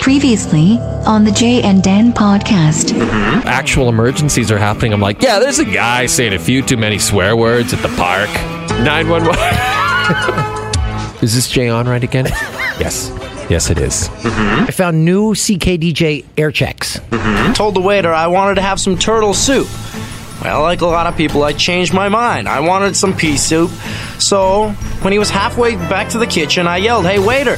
Previously on the Jay and Dan podcast. Mm-hmm. actual emergencies are happening, I'm like, yeah, there's a guy saying a few too many swear words at the park. 911. is this Jay Onrait again? yes. Yes, it is. Mm-hmm. I found new CKDJ air checks. Mm-hmm. Told the waiter I wanted to have some turtle soup. Well, like a lot of people, I changed my mind. I wanted some pea soup. So, when he was halfway back to the kitchen, I yelled, Hey, waiter,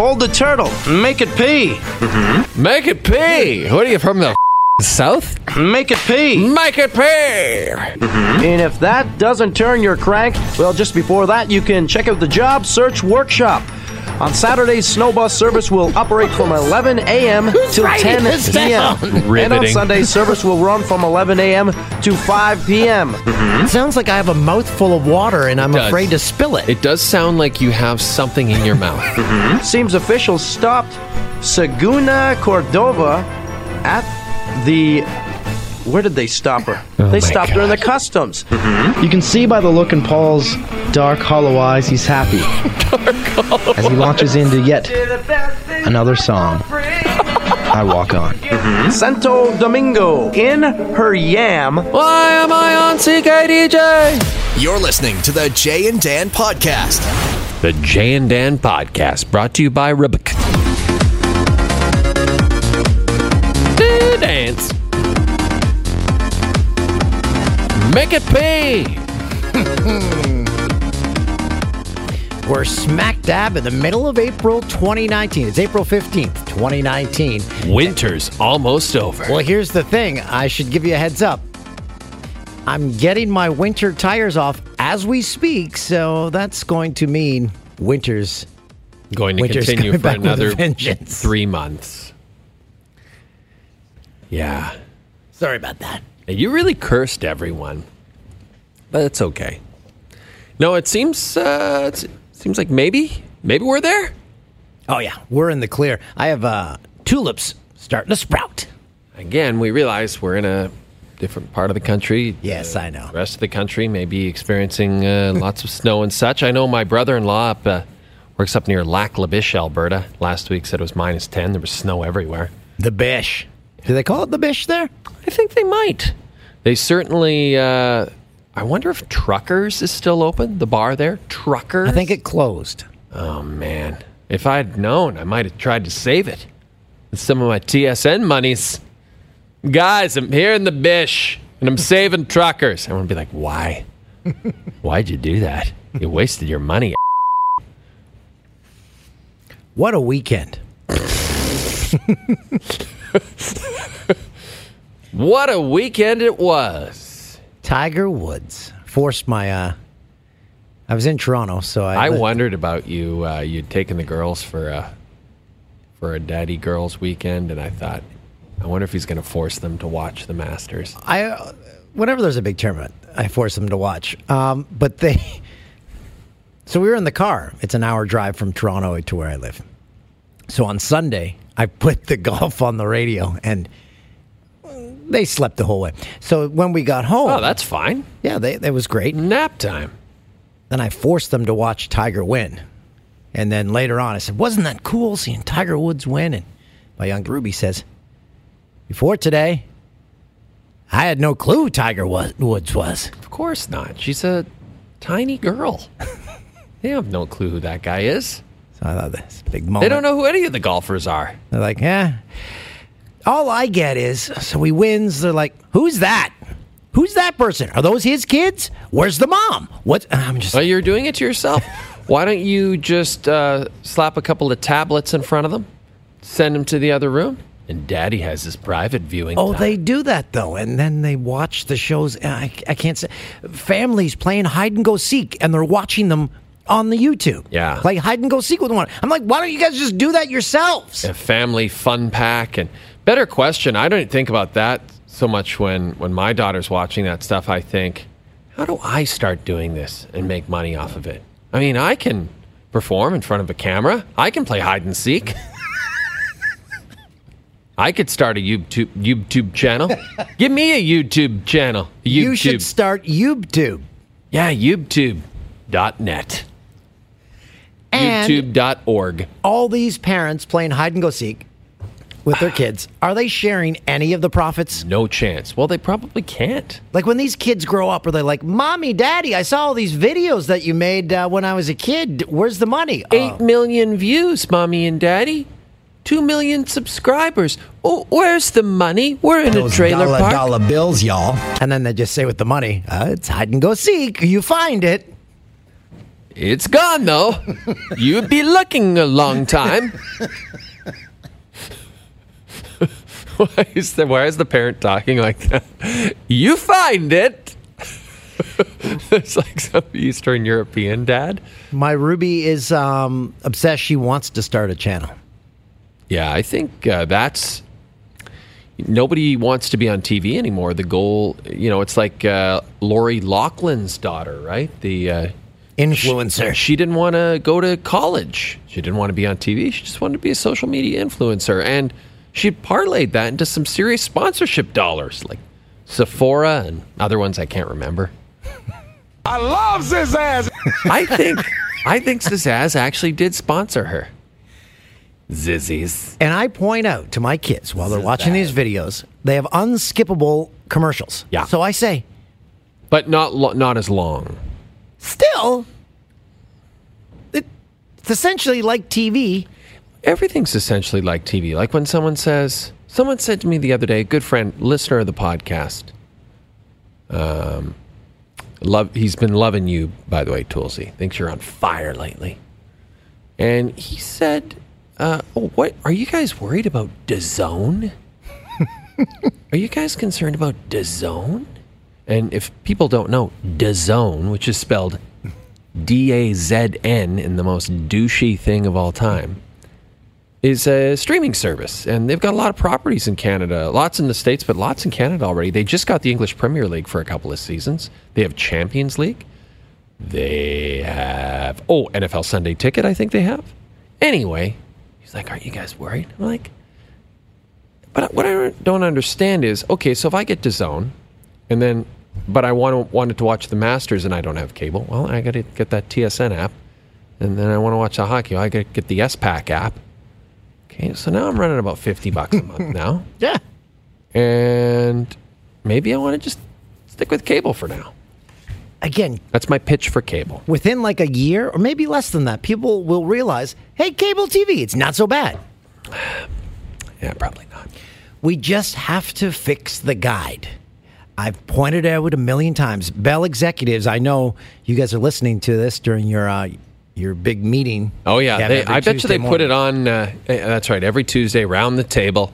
hold the turtle make it pee. Mm-hmm. Make it pee. What are you from the south? Make it pee. Make it pay. Mm-hmm. And if that doesn't turn your crank, well, just before that, you can check out the Job Search Workshop. On Saturdays, snow bus service will operate from 11 a.m. till 10 p.m. And on Riveting. Sundays, service will run from 11 a.m. to 5 p.m. It sounds like I have a mouthful of water and I'm does. afraid to spill it. It does sound like you have something in your mouth. Seems officials stopped Saguna Cordova at the. Where did they stop her? Oh they stopped her in the God. customs. Mm-hmm. You can see by the look in Paul's dark, hollow eyes he's happy. Dark hollow eyes. As he launches into yet another song. I walk on. Mm-hmm. Santo Domingo in her yam. Why am I on CKDJ? You're listening to the Jay and Dan podcast. The Jay and Dan podcast brought to you by Rubik. Make it pay. We're smack dab in the middle of April 2019. It's April 15th, 2019. Winter's almost over. Well, here's the thing I should give you a heads up. I'm getting my winter tires off as we speak, so that's going to mean winter's Going to winter's continue for back with a another three months. Yeah. Sorry about that. You really cursed everyone, but it's okay. No, it seems uh, it seems like maybe maybe we're there. Oh, yeah, we're in the clear. I have uh, tulips starting to sprout. Again, we realize we're in a different part of the country. Yes, I know. The rest of the country may be experiencing uh, lots of snow and such. I know my brother-in-law up, uh, works up near Lac La Biche, Alberta. Last week said it was minus ten. There was snow everywhere. The Bish. Do they call it the Bish there? I think they might. They certainly. Uh, I wonder if Truckers is still open. The bar there, Truckers. I think it closed. Oh man, if I'd known, I might have tried to save it. With some of my TSN monies. Guys, I'm here in the bish and I'm saving truckers. I want to be like, why? Why'd you do that? You wasted your money. What a weekend. What a weekend it was. Tiger Woods forced my. uh I was in Toronto, so I. I wondered about you. Uh, you'd taken the girls for a for a daddy girls weekend, and I thought, I wonder if he's going to force them to watch the Masters. I uh, whenever there's a big tournament, I force them to watch. Um, but they. So we were in the car. It's an hour drive from Toronto to where I live. So on Sunday, I put the golf on the radio, and they slept the whole way. So when we got home, Oh, that's fine. yeah, they, that was great. Nap time. Then I forced them to watch Tiger win. And then later on, I said, Wasn't that cool seeing Tiger Woods win? And my young Ruby says, Before today, I had no clue Tiger was, Woods was. Of course not. She's a tiny girl. they have no clue who that guy is. So I thought this big moment. They don't know who any of the golfers are. They're like, Yeah. All I get is, so he wins. They're like, Who's that? Who's that person? Are those his kids? Where's the mom? What? I'm just Well, you're doing it to yourself. Why don't you just uh, slap a couple of tablets in front of them, send them to the other room, and Daddy has his private viewing. Oh, time. they do that though, and then they watch the shows. I, I can't say families playing hide and go seek, and they're watching them on the YouTube. Yeah. play hide and go seek with one. I'm like, why don't you guys just do that yourselves? a family fun pack. And better question. I don't think about that so much when when my daughter's watching that stuff. I think, how do I start doing this and make money off of it? I mean, I can perform in front of a camera. I can play hide and seek. I could start a YouTube YouTube channel. Give me a YouTube channel. YouTube. You should start YouTube. yeah, YouTube.net. And YouTube.org. all these parents playing hide and go seek with their kids, are they sharing any of the profits? No chance. Well, they probably can't. Like when these kids grow up, are they like, "Mommy, Daddy, I saw all these videos that you made uh, when I was a kid. Where's the money?" Eight Uh, million views, mommy and daddy. Two million subscribers. Oh, where's the money? We're in a those trailer dollar, park. dollar bills, y'all. And then they just say with the money, uh, "It's hide and go seek. You find it." It's gone though. You'd be looking a long time. why is the why is the parent talking like that? You find it. it's like some Eastern European dad. My Ruby is um, obsessed. She wants to start a channel. Yeah, I think uh, that's nobody wants to be on TV anymore. The goal, you know, it's like uh, Lori Loughlin's daughter, right? The uh, Influencer. She didn't want to go to college. She didn't want to be on TV. She just wanted to be a social media influencer. And she parlayed that into some serious sponsorship dollars, like Sephora and other ones I can't remember. I love this ass. I think I think Zazaz actually did sponsor her. Zizzies. And I point out to my kids while they're watching these videos, they have unskippable commercials. Yeah. So I say, But not lo- not as long. still, it, it's essentially like TV. Everything's essentially like TV. Like when someone says, someone said to me the other day, good friend, listener of the podcast, um, love, he's been loving you, by the way, Toolsy. Thinks you're on fire lately. And he said, uh, oh, what, are you guys worried about DAZN? are you guys concerned about DAZN? And if people don't know, DAZN, which is spelled D A Z N in the most douchey thing of all time, is a streaming service. And they've got a lot of properties in Canada, lots in the States, but lots in Canada already. They just got the English Premier League for a couple of seasons. They have Champions League. They have, oh, NFL Sunday Ticket, I think they have. Anyway, he's like, Aren't you guys worried? I'm like, But what I don't understand is okay, so if I get DAZN and then, but I want wanted to watch the Masters and I don't have cable, well, I got to get that TSN app. And then I want to watch the hockey, I got to get the SPAC app. Okay, so now I'm running about 50 bucks a month now. Yeah. And maybe I want to just stick with cable for now. Again, That's my pitch for cable. within like a year or maybe less than that, people will realize, hey, cable TV, it's not so bad. Yeah, probably not. We just have to fix the guide. I've pointed it out a million times. Bell executives, I know you guys are listening to this during your uh, your big meeting. Oh yeah, they, I bet you they put it on. Uh, eh, that's right, every Tuesday round the table.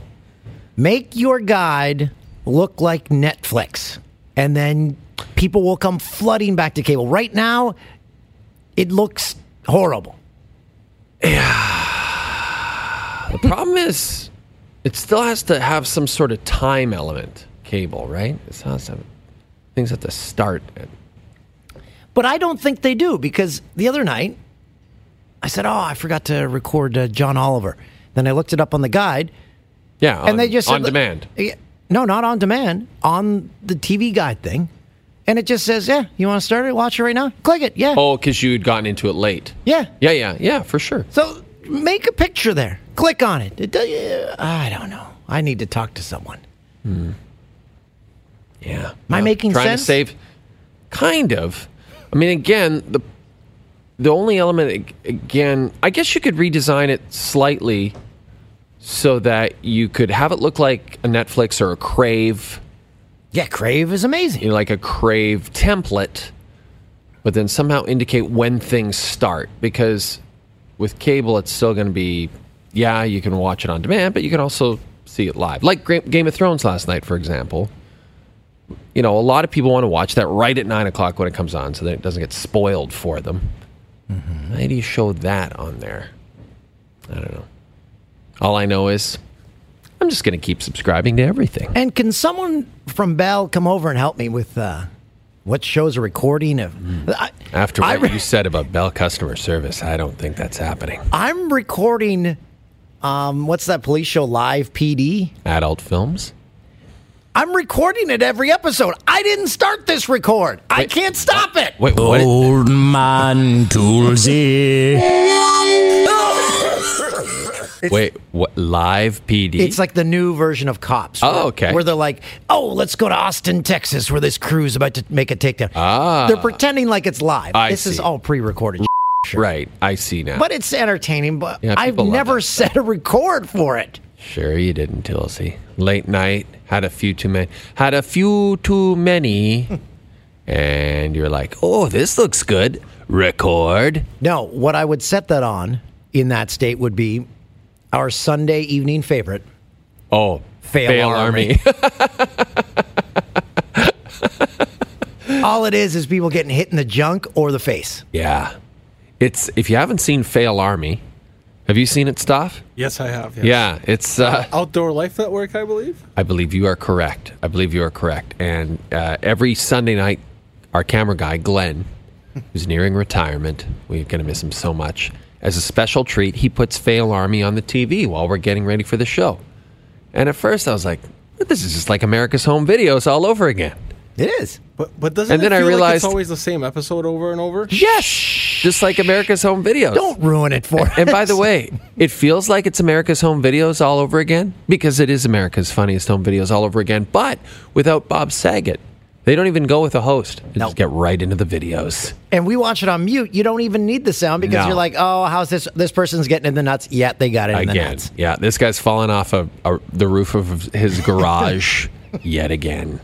Make your guide look like Netflix, and then people will come flooding back to cable. Right now, it looks horrible. Yeah. The problem is, it still has to have some sort of time element. Cable, right? It has to things have to start. But I don't think they do because the other night I said, "Oh, I forgot to record uh, John Oliver." Then I looked it up on the guide, yeah, on, and they just on demand. No, not on demand. On the TV guide thing, and it just says, "Yeah, you want to start it? Watch it right now. Click it. Yeah, Oh, because you had gotten into it late. yeah." Yeah, yeah, yeah, for sure. So make a picture there. Click on it. it uh, I don't know. I need to talk to someone. Yeah. Am I making trying sense? Trying to save? Kind of. I mean, again, the the only element again, I guess you could redesign it slightly so that you could have it look like a Netflix or a Crave, Yeah, Crave is amazing. you know, like a Crave template, but then somehow indicate when things start because with cable it's still going to be yeah, you can watch it on demand, but you can also see it live. Like Game of Thrones last night, for example. You know, a lot of people want to watch that right at nine o'clock when it comes on, so that it doesn't get spoiled for them. Why do you show that on there? I don't know. All I know is I'm just going to keep subscribing to everything. And can someone from Bell come over and help me with uh, what shows a recording of? I, After what re- you said about Bell customer service, I don't think that's happening. I'm recording. Um, what's that police show? Live PD. Adult films? I'm recording it every episode. I didn't start this record. I can't stop it. Wait, what? Old man Toolsy. Wait, what? Live PD? It's like the new version of Cops. Oh, where- okay. Where they're like, oh, let's go to Austin, Texas, where this crew's about to make a takedown. Ah. They're pretending like it's live. I this is all pre-recorded. sure. right. I see now. But it's entertaining. But Yeah, I've never set a record for it. Sure, you didn't, Tilsey. Late night, had a few too many, had a few too many, and you're like, "Oh, this looks good." Record. No, what I would set that on in that state would be our Sunday evening favorite. Oh, Fail Army. All it is is people getting hit in the junk or the face. yeah, it's if you haven't seen Fail Army, have you seen it, Stoff? Yes, I have. yes. Yeah, it's. Uh, Outdoor Life Network, I believe. I believe you are correct. I believe you are correct. And uh, every Sunday night, our camera guy, Glenn, who's nearing retirement, we're going to miss him so much. As a special treat, he puts Fail Army on the TV while we're getting ready for the show. And at first, I was like, this is just like America's Home Videos all over again. It is. But but doesn't And it then I feel like it's always the same episode over and over? Yes! Just like America's Home Videos. Don't ruin it for us. And by the way, it feels like it's America's Home Videos all over again because it is America's Funniest Home Videos all over again, but without Bob Saget. They don't even go with a host. They No. just get right into the videos. and we watch it on mute, you don't even need the sound because No. you're like, oh, how's this? This person's getting in the nuts. Yeah, they got it in the nuts. Yeah, this guy's falling off of a, the roof of his garage yet again.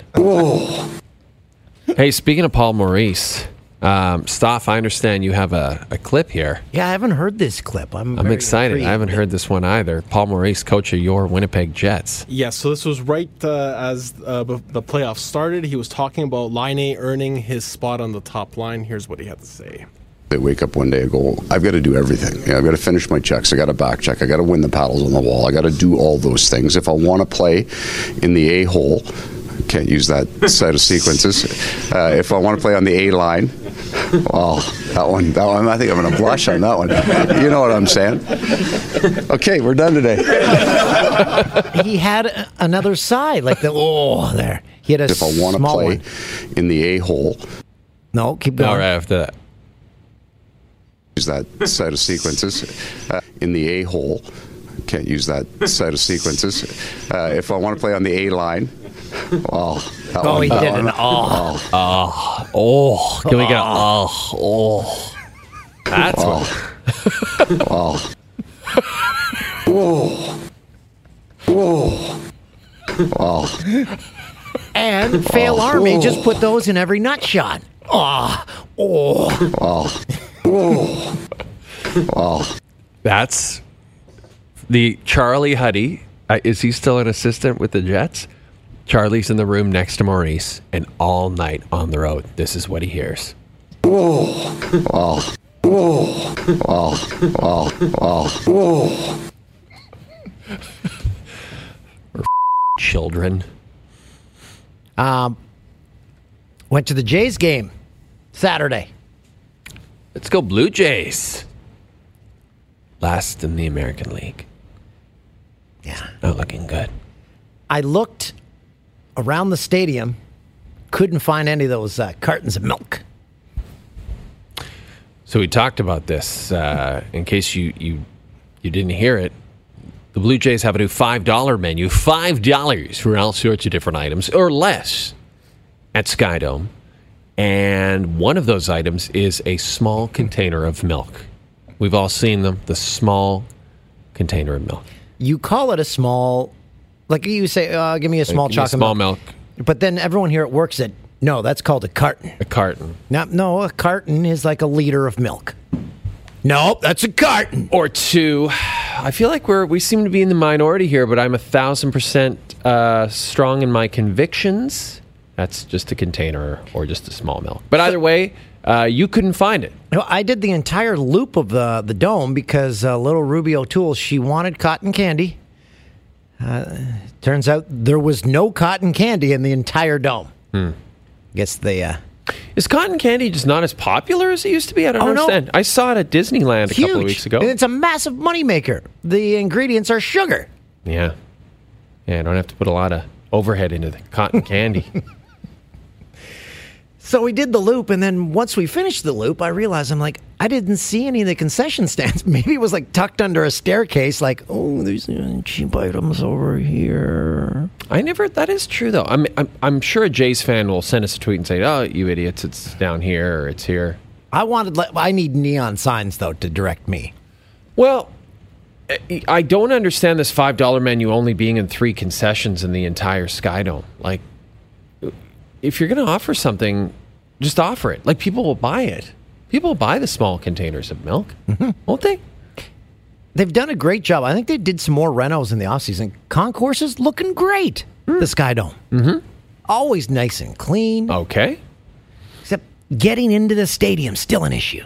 Hey, speaking of Paul Maurice, um, Stoff, I understand you have a, a clip here. Yeah, I haven't heard this clip. I'm, I'm excited. intrigued. I haven't heard this one either. Paul Maurice, coach of your Winnipeg Jets. Yes, so this was right uh, as uh, the playoffs started. He was talking about Laine earning his spot on the top line. Here's what he had to say. They wake up one day and go, I've got to do everything. Yeah, I've got to finish my checks. I got to back check. I got to win the paddles on the wall. I got to do all those things. If I want to play in the A hole, can't use that set of sequences. Uh, if I want to play on the A line, well, that one, that one, I think I'm going to blush on that one. You know what I'm saying? Okay, we're done today. he had another side, like the oh there. He had a If I want to play one. in the A hole, No, keep going. All right, after that. use that set of sequences uh, in the A hole. Can't use that set of sequences. Uh, if I want to play on the A line, well, that Oh, one, he that did one, an oh. Oh. Ah, oh, can we get a oh. Ah, oh, oh. That's what. well, whoa, whoa, well, And Fail Army just put those in every nut shot. Ah, oh, oh. well, whoa, well. That's the Charlie Huddy. Uh, is he still an assistant with the Jets? Charlie's in the room next to Maurice, and all night on the road, this is what he hears. Well, well, well, well, whoa. Children. Um, went to the Jays game Saturday. Let's go, Blue Jays. Last in the American League. Yeah. Not looking good. I looked around the stadium, couldn't find any of those uh, cartons of milk. So we talked about this. Uh, in case you, you you didn't hear it, the Blue Jays have a new five dollar menu, five dollars for all sorts of different items or less at Skydome, and one of those items is a small container of milk. We've all seen them. The small container of milk. You call it a small, like you say, uh, give me a small chocolate small milk, But then everyone here at work said, no, that's called a carton. a carton. No, no, a carton is like a liter of milk. No, that's a carton. or two. I feel like we're we seem to be in the minority here, but I'm a thousand percent uh, strong in my convictions. That's just a container or just a small milk. But either way, uh, you couldn't find it. No, I did the entire loop of the the dome because uh, little Ruby O'Toole she wanted cotton candy. Uh, turns out there was no cotton candy in the entire dome. Hmm. Guess they uh, Is cotton candy just not as popular as it used to be? I don't Oh, no. understand. I saw it at Disneyland a huge. couple of weeks ago. And it's a massive moneymaker. The ingredients are sugar. yeah, yeah. I don't have to put a lot of overhead into the cotton candy. So we did the loop, and then once we finished the loop, I realized I'm like, I didn't see any of the concession stands. Maybe it was like tucked under a staircase. Like, oh, there's cheap items over here. I never. That is true, though. I'm, I'm I'm sure a Jays fan will send us a tweet and say, "Oh, you idiots! It's down here or it's here." I wanted. I need neon signs though to direct me. Well, I- don't understand this five dollar menu only being in three concessions in the entire Skydome. Like, if you're going to offer something, just offer it. Like people will buy it. People will buy the small containers of milk, mm-hmm. won't they? They've done a great job. I think they did some more renos in the offseason. Concourse is looking great. Hmm. The Skydome. Mm-hmm. Always nice and clean. Okay. Except getting into the stadium still an issue.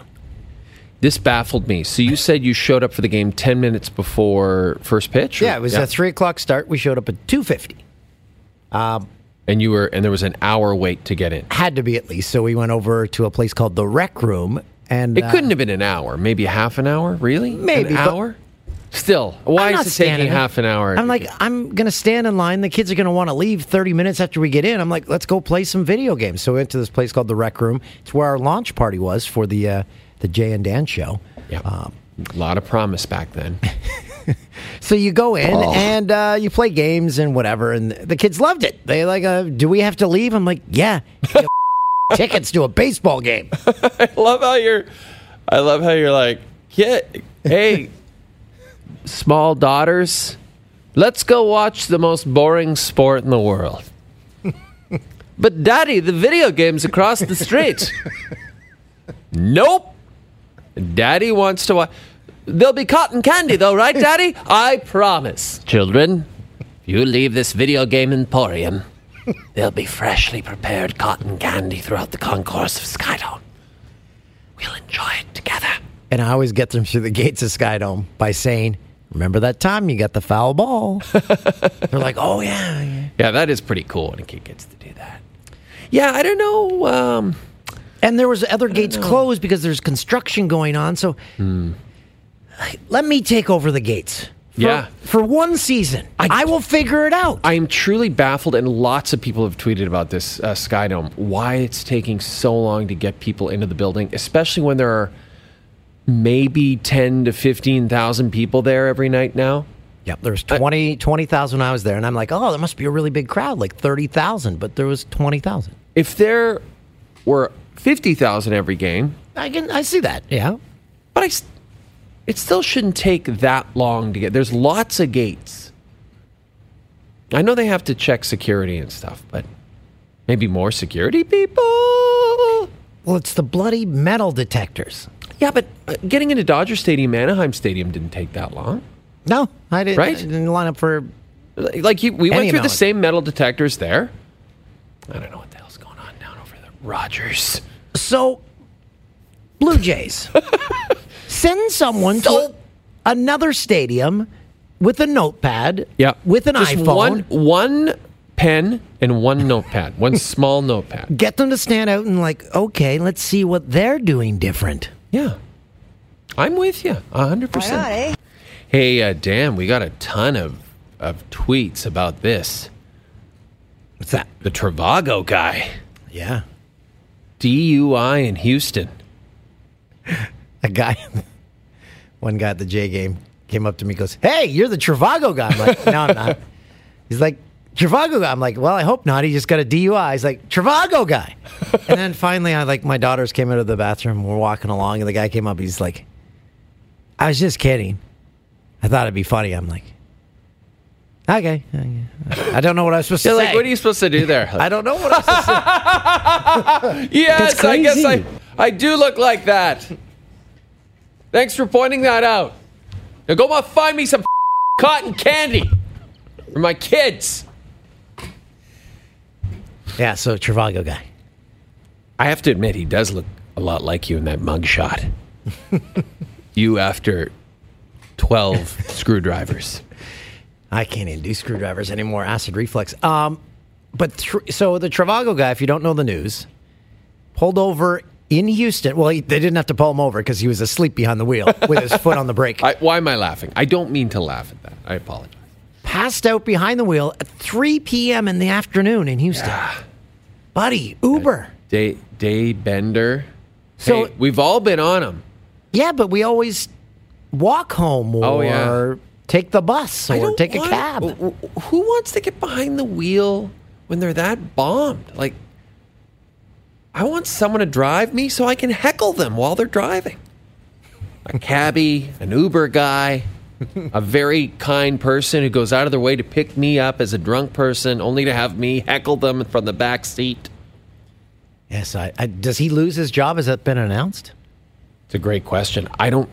This baffled me. So you said you showed up for the game ten minutes before first pitch. or- Yeah, it was a three o'clock start. We showed up at two fifty. Um, and you were, and there was an hour wait to get in. Had to be at least. So we went over to a place called the Rec Room, and It uh, couldn't have been an hour, maybe half an hour. Really? Maybe, an hour. Still, why is it taking half an hour? I'm like, I'm gonna stand in line. The kids are gonna want to leave 30 minutes after we get in. I'm like, let's go play some video games. So we went to this place called the Rec Room. It's where our launch party was for the uh, the Jay and Dan show. yeah, Um, a lot of promise back then. So you go in Oh. and uh, you play games and whatever, and the kids loved it. They like, uh, do we have to leave? I'm like, yeah. Tickets to a baseball game. I love how you're. I love how you're like, yeah, hey, small daughters, let's go watch the most boring sport in the world. but daddy, the video game's across the street. nope. Daddy wants to watch. There'll be cotton candy though, right, Daddy? I promise. Children, if you leave this video game emporium, there'll be freshly prepared cotton candy throughout the concourse of Skydome. We'll enjoy it together. And I always get them through the gates of Skydome by saying, "Remember that time you got the foul ball?" They're like, "Oh yeah, yeah." Yeah, that is pretty cool when a kid gets to do that. Yeah, I don't know. Um, And there was other gates closed because there's construction going on. So let me take over the gates. For, Yeah. for one season, I, will figure it out. I am truly baffled, and lots of people have tweeted about this uh, Skydome. Why it's taking so long to get people into the building, especially when there are maybe ten to fifteen thousand people there every night now. Yep, there was 20 20,000 when I was there, and I'm like, oh, there must be a really big crowd, like 30,000, but there was 20,000. If there were fifty thousand every game, I can, I see that, yeah. but I, it still shouldn't take that long to get. There's lots of gates. I know they have to check security and stuff, but maybe more security people. Well, it's the bloody metal detectors. Yeah, but uh, getting into Dodger Stadium, Anaheim Stadium didn't take that long. No, I didn't, Right? I didn't line up for. Like you, we went through the same metal detectors there. I don't know what the hell's going on down over there. Rogers. So, Blue Jays, send someone to another stadium with a notepad, Yeah, with an Just iPhone. One, one pen and one notepad, one small notepad. Get them to stand out and like, okay, let's see what they're doing different. Yeah, I'm with you, hundred percent. Hey, uh, Dan, we got a ton of of tweets about this. What's that? The Trivago guy, Yeah, DUI in Houston. a guy, one guy at the J game came up to me, goes, "Hey, you're the Trivago guy." I'm like, "No, I'm not." He's like, "Trivago guy." I'm like, "Well, I hope not." He just got a DUI. He's like, "Trivago guy." and then finally, I like my daughters came out of the bathroom. We're walking along, and the guy came up. He's like, "I was just kidding. I thought it'd be funny." I'm like, "Okay." okay." I don't know what I was supposed to Yeah, say. like, what are you supposed to do there? I don't know what I was supposed to say. Yes, I guess I. I do look like that. Thanks for pointing that out. Now go find me some cotton candy for my kids. Yeah, so Trivago guy. I have to admit, he does look a lot like you in that mugshot. you after 12 screwdrivers. I can't even do screwdrivers anymore. Acid reflux. Um, but so the Trivago guy, if you don't know the news, pulled over in Houston. Well, he, they didn't have to pull him over because he was asleep behind the wheel with his foot on the brake. I, why am I laughing? I don't mean to laugh at that. I apologize. passed out behind the wheel at 3 p.m. in the afternoon in Houston. Buddy, Uber. Day Day Bender. So- Hey, we've all been on them. Yeah, but we always walk home or Oh, yeah. take the bus or take a cab. wh- wh- Who wants to get behind the wheel when they're that bombed? Like, I want someone to drive me so I can heckle them while they're driving. A cabbie, an Uber guy, a very kind person who goes out of their way to pick me up as a drunk person, only to have me heckle them from the back seat. Yes, I, I, does he lose his job? Has that been announced? It's a great question. I don't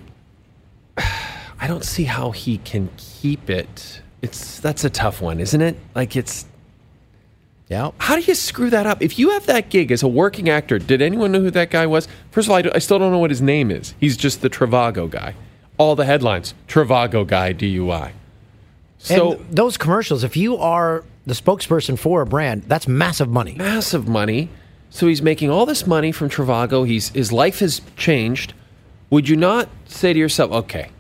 I don't see how he can keep it. It's that's a tough one, isn't it? Like it's Yeah. how do you screw that up? If you have that gig as a working actor, did anyone know who that guy was? First of all, I, do- I still don't know what his name is. He's just the Trivago guy. All the headlines: Trivago guy DUI. So and those commercials, if you are the spokesperson for a brand, that's massive money. massive money. So he's making all this money from Trivago. He's his life has changed. Would you not say to yourself, okay,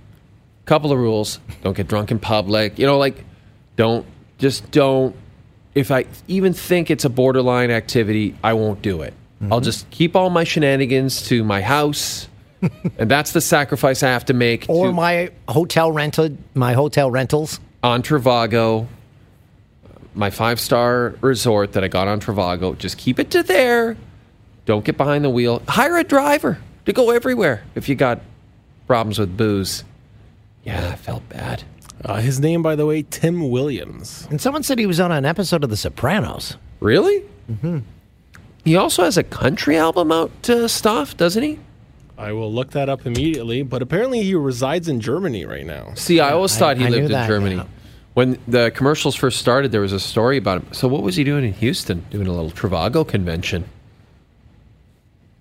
couple of rules: don't get drunk in public. You know, like don't just don't. If I even think it's a borderline activity, I won't do it. I'll mm-hmm. just keep all my shenanigans to my house, and that's the sacrifice I have to make. Or to- my hotel rented, my hotel rentals. on Trivago, my five star resort that I got on Trivago. Just keep it to there. Don't get behind the wheel. Hire a driver to go everywhere if you got problems with booze. Yeah, I felt bad. Uh, his name, by the way, Tim Williams. And someone said he was on an episode of The Sopranos. Really? Mm-hmm. He also has a country album out, uh, stuff, doesn't he? I will look that up immediately, but apparently he resides in Germany right now. See, I always I- thought he I knew lived in that, Germany. yeah. When the commercials first started, there was a story about him. So, what was he doing in Houston? Doing a little Trivago convention?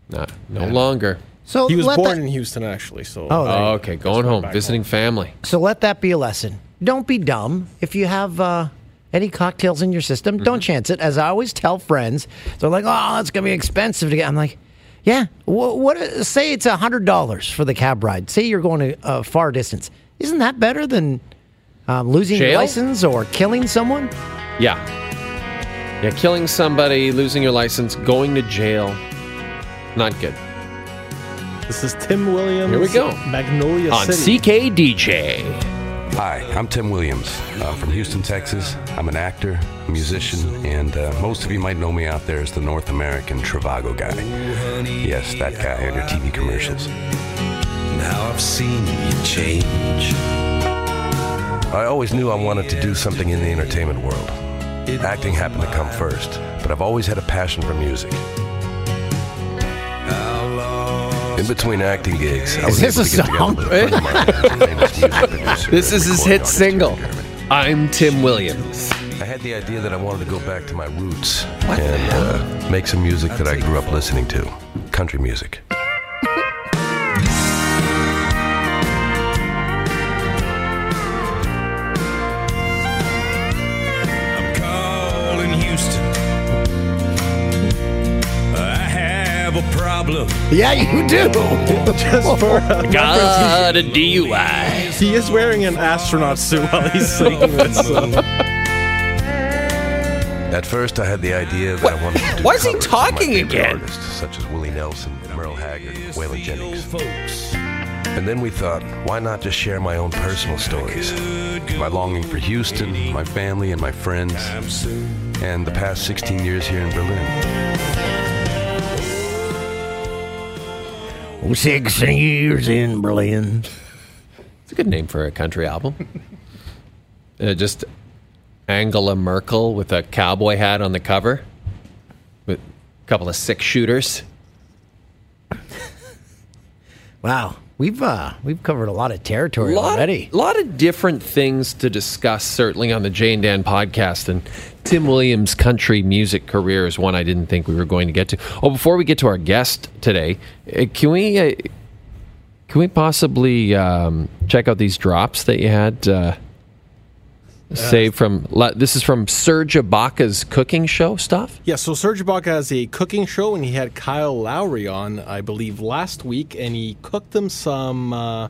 Nah, no longer. So He was born that, in Houston, actually. So Oh, Oh, okay, going home, back visiting family. so let that be a lesson. Don't be dumb. If you have uh, any cocktails in your system, don't chance it. As I always tell friends, they're like, "Oh, it's gonna be expensive to get." I'm like, "Yeah, what? what say it's a hundred dollars for the cab ride. Say you're going to a far distance. Isn't that better than um, losing your license or killing someone?" Yeah. Yeah, killing somebody, losing your license, going to jail. Not good. This is Tim Williams. Here we go. Magnolia On City. CKDJ. Hi, I'm Tim Williams. I'm from Houston, Texas. I'm an actor, musician, and uh, most of you might know me out there as the North American Trivago guy. Yes, that guy on your TV commercials. Now I've seen you change. I always knew I wanted to do something in the entertainment world. Acting happened to come first, but I've always had a passion for music. In between acting gigs, I Is was this able a to get song? with a mine who's a famous music producer This is his hit single. here in Germany. I'm Tim Williams. I had the idea that I wanted to go back to my roots and uh, make some music that I grew up listening to country music. Problem. Yeah, you do. Just for uh, Got a DUI. he is wearing an astronaut suit while he's singing this. So. At first, I had the idea that I wanted to do why is he my talking favorite again? Artists such as Willie Nelson, Merle Haggard, Waylon Jennings. folks. And then we thought, why not just share my own personal stories? My longing for Houston, my family, and my friends, and the past 16 years here in Berlin. Six years in Berlin. It's a good name for a country album. Uh, just Angela Merkel with a cowboy hat on the cover, with a couple of six shooters. Wow, we've uh, we've covered a lot of territory lot, already. A lot of different things to discuss, certainly on the Jay and Dan podcast. And Tim Williams' country music career is one I didn't think we were going to get to. Oh, before we get to our guest today, uh, can we uh, can we possibly um, check out these drops that you had uh, saved from? This is from Serge Ibaka's cooking show stuff. Yeah, so Serge Ibaka has a cooking show, and he had Kyle Lowry on, I believe, last week, and he cooked them some uh,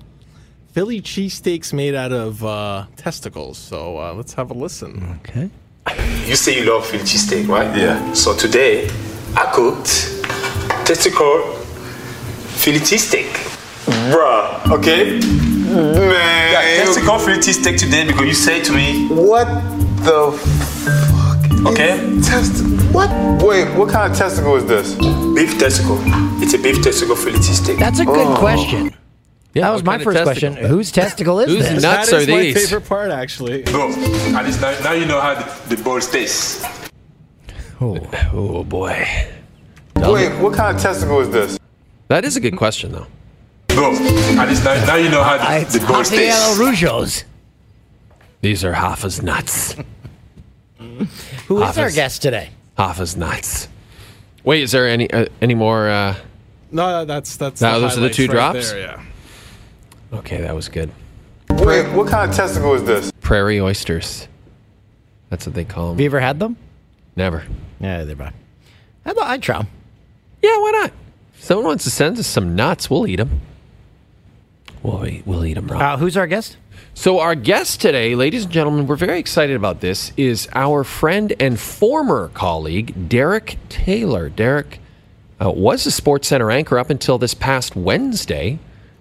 Philly cheesesteaks made out of uh, testicles. So uh, let's have a listen. Okay. You say you love Philly cheesesteak, right? Yeah. So today, I cooked testicle Philly cheesesteak. Bruh, okay? Man. Yeah, testicle Philly cheesesteak today because you say to me, What the fuck? Okay? Test what? Wait, what kind of testicle is this? Beef testicle. It's a beef testicle Philly cheesesteak. That's a good Oh. question. that was my first testicle? question. Whose testicle is Whose this? nuts That are is my favorite part, actually. Bro, at least now, now you know how the, the bowl tastes. Oh, oh boy. Wait, what kind of testicle is this? That is a good question, though. Bro, at least now, now you know how the, It's the bowl Rafael tastes. Rujos. These are Hoffa's nuts. Who is our Office. guest today? Hoffa's nuts. Wait, is there any uh, any more? Uh, No, that's that's. No, those are the highlights two right drops? There, yeah. okay, that was good. Wait, what kind of testicle is this? Prairie oysters. That's what they call them. Have them. you ever had them? Never. Yeah, they're bad. I thought I'd try 'em. Yeah, why not? If someone wants to send us some nuts, we'll eat them. We'll eat, we'll eat them, Rob. Uh, who's our guest? So, our guest today, ladies and gentlemen, we're very excited about this, is our friend and former colleague, Derek Taylor. Derek uh, was a Sports Center anchor up until this past Wednesday.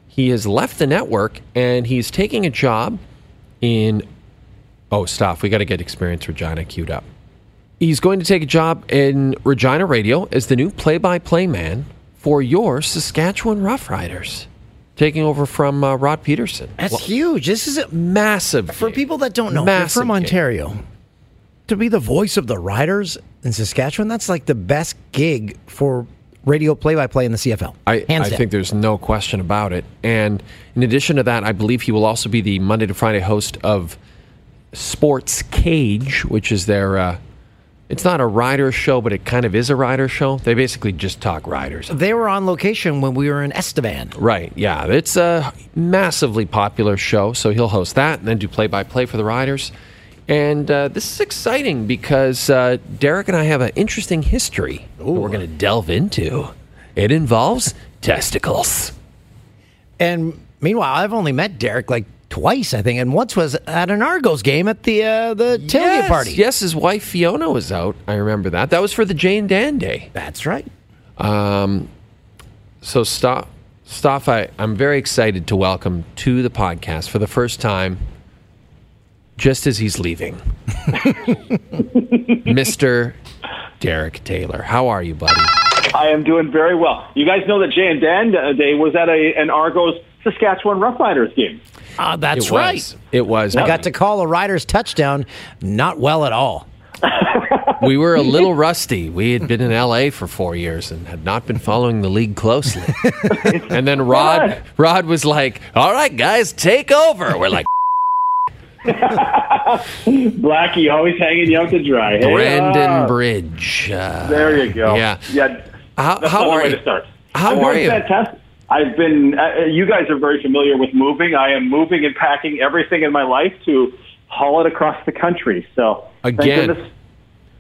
He has left the network and he's taking a job in. Oh, stop. We got to get Experience Regina queued up. He's going to take a job in Regina Radio as the new play by play man for your Saskatchewan Roughriders, taking over from uh, Rod Pedersen. That's huge. This is a, Massive. for gig. people that don't know. Massive you're from gig. Ontario. To be the voice of the Riders in Saskatchewan, that's like the best gig for radio play-by-play in the CFL. I, Hands I down. think there's no question about it. And in addition to that, I believe he will also be the Monday to Friday host of Sports Cage, which is their. Uh, it's not a rider show, but it kind of is a rider show. They basically just talk riders. They were on location when we were in Estevan. Right. Yeah. It's a massively popular show. So he'll host that and then do play by play for the riders. And uh, this is exciting because uh, Derek and I have an interesting history that we're going to delve into. It involves testicles. And meanwhile, I've only met Derek like twice, I think, and once was at an Argos game at the uh, the tailgate yes, party. Yes, his wife Fiona was out. I remember that. That was for the Jay and Dan Day. That's right. Um, so stop, Stoff, I, I'm very excited to welcome to the podcast for the first time, just as he's leaving, Mr. Derek Taylor. How are you, buddy? I am doing very well. You guys know that Jay and Dan uh, Day was at a, an Argos Saskatchewan Roughriders game. Ah, that's It right. was. It was. I got to call a Riders touchdown. Not well at all. we were a little rusty. We had been in LA for four years and had not been following the league closely. and then Rod, Rod was like, "All right, guys, take over." We're like, Blackie always hanging you out to dry. Hey, Brandon ah. Bridge. Uh, There you go. Yeah. Yeah. How, That's how not are way you? to start. How I'm are you? Fantastic. I've been. Uh, you guys are very familiar with moving. I am moving and packing everything in my life to haul it across the country. So thank Again. goodness-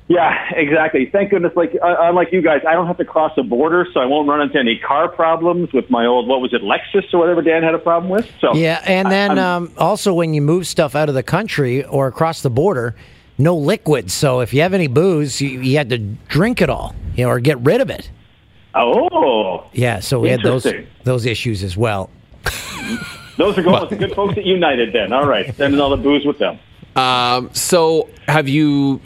Yeah, exactly. Thank goodness. Like uh, unlike you guys, I don't have to cross a border, so I won't run into any car problems with my old what was it Lexus or whatever Dan had a problem with. So Yeah, and then I'm- um, also when you move stuff out of the country or across the border, no liquids. So if you have any booze, you, you had to drink it all, you know, or get rid of it. Oh, Yeah, so we had those those issues as well. those are going with the good folks at United. Then all right, sending all the booze with them. Um, so have you?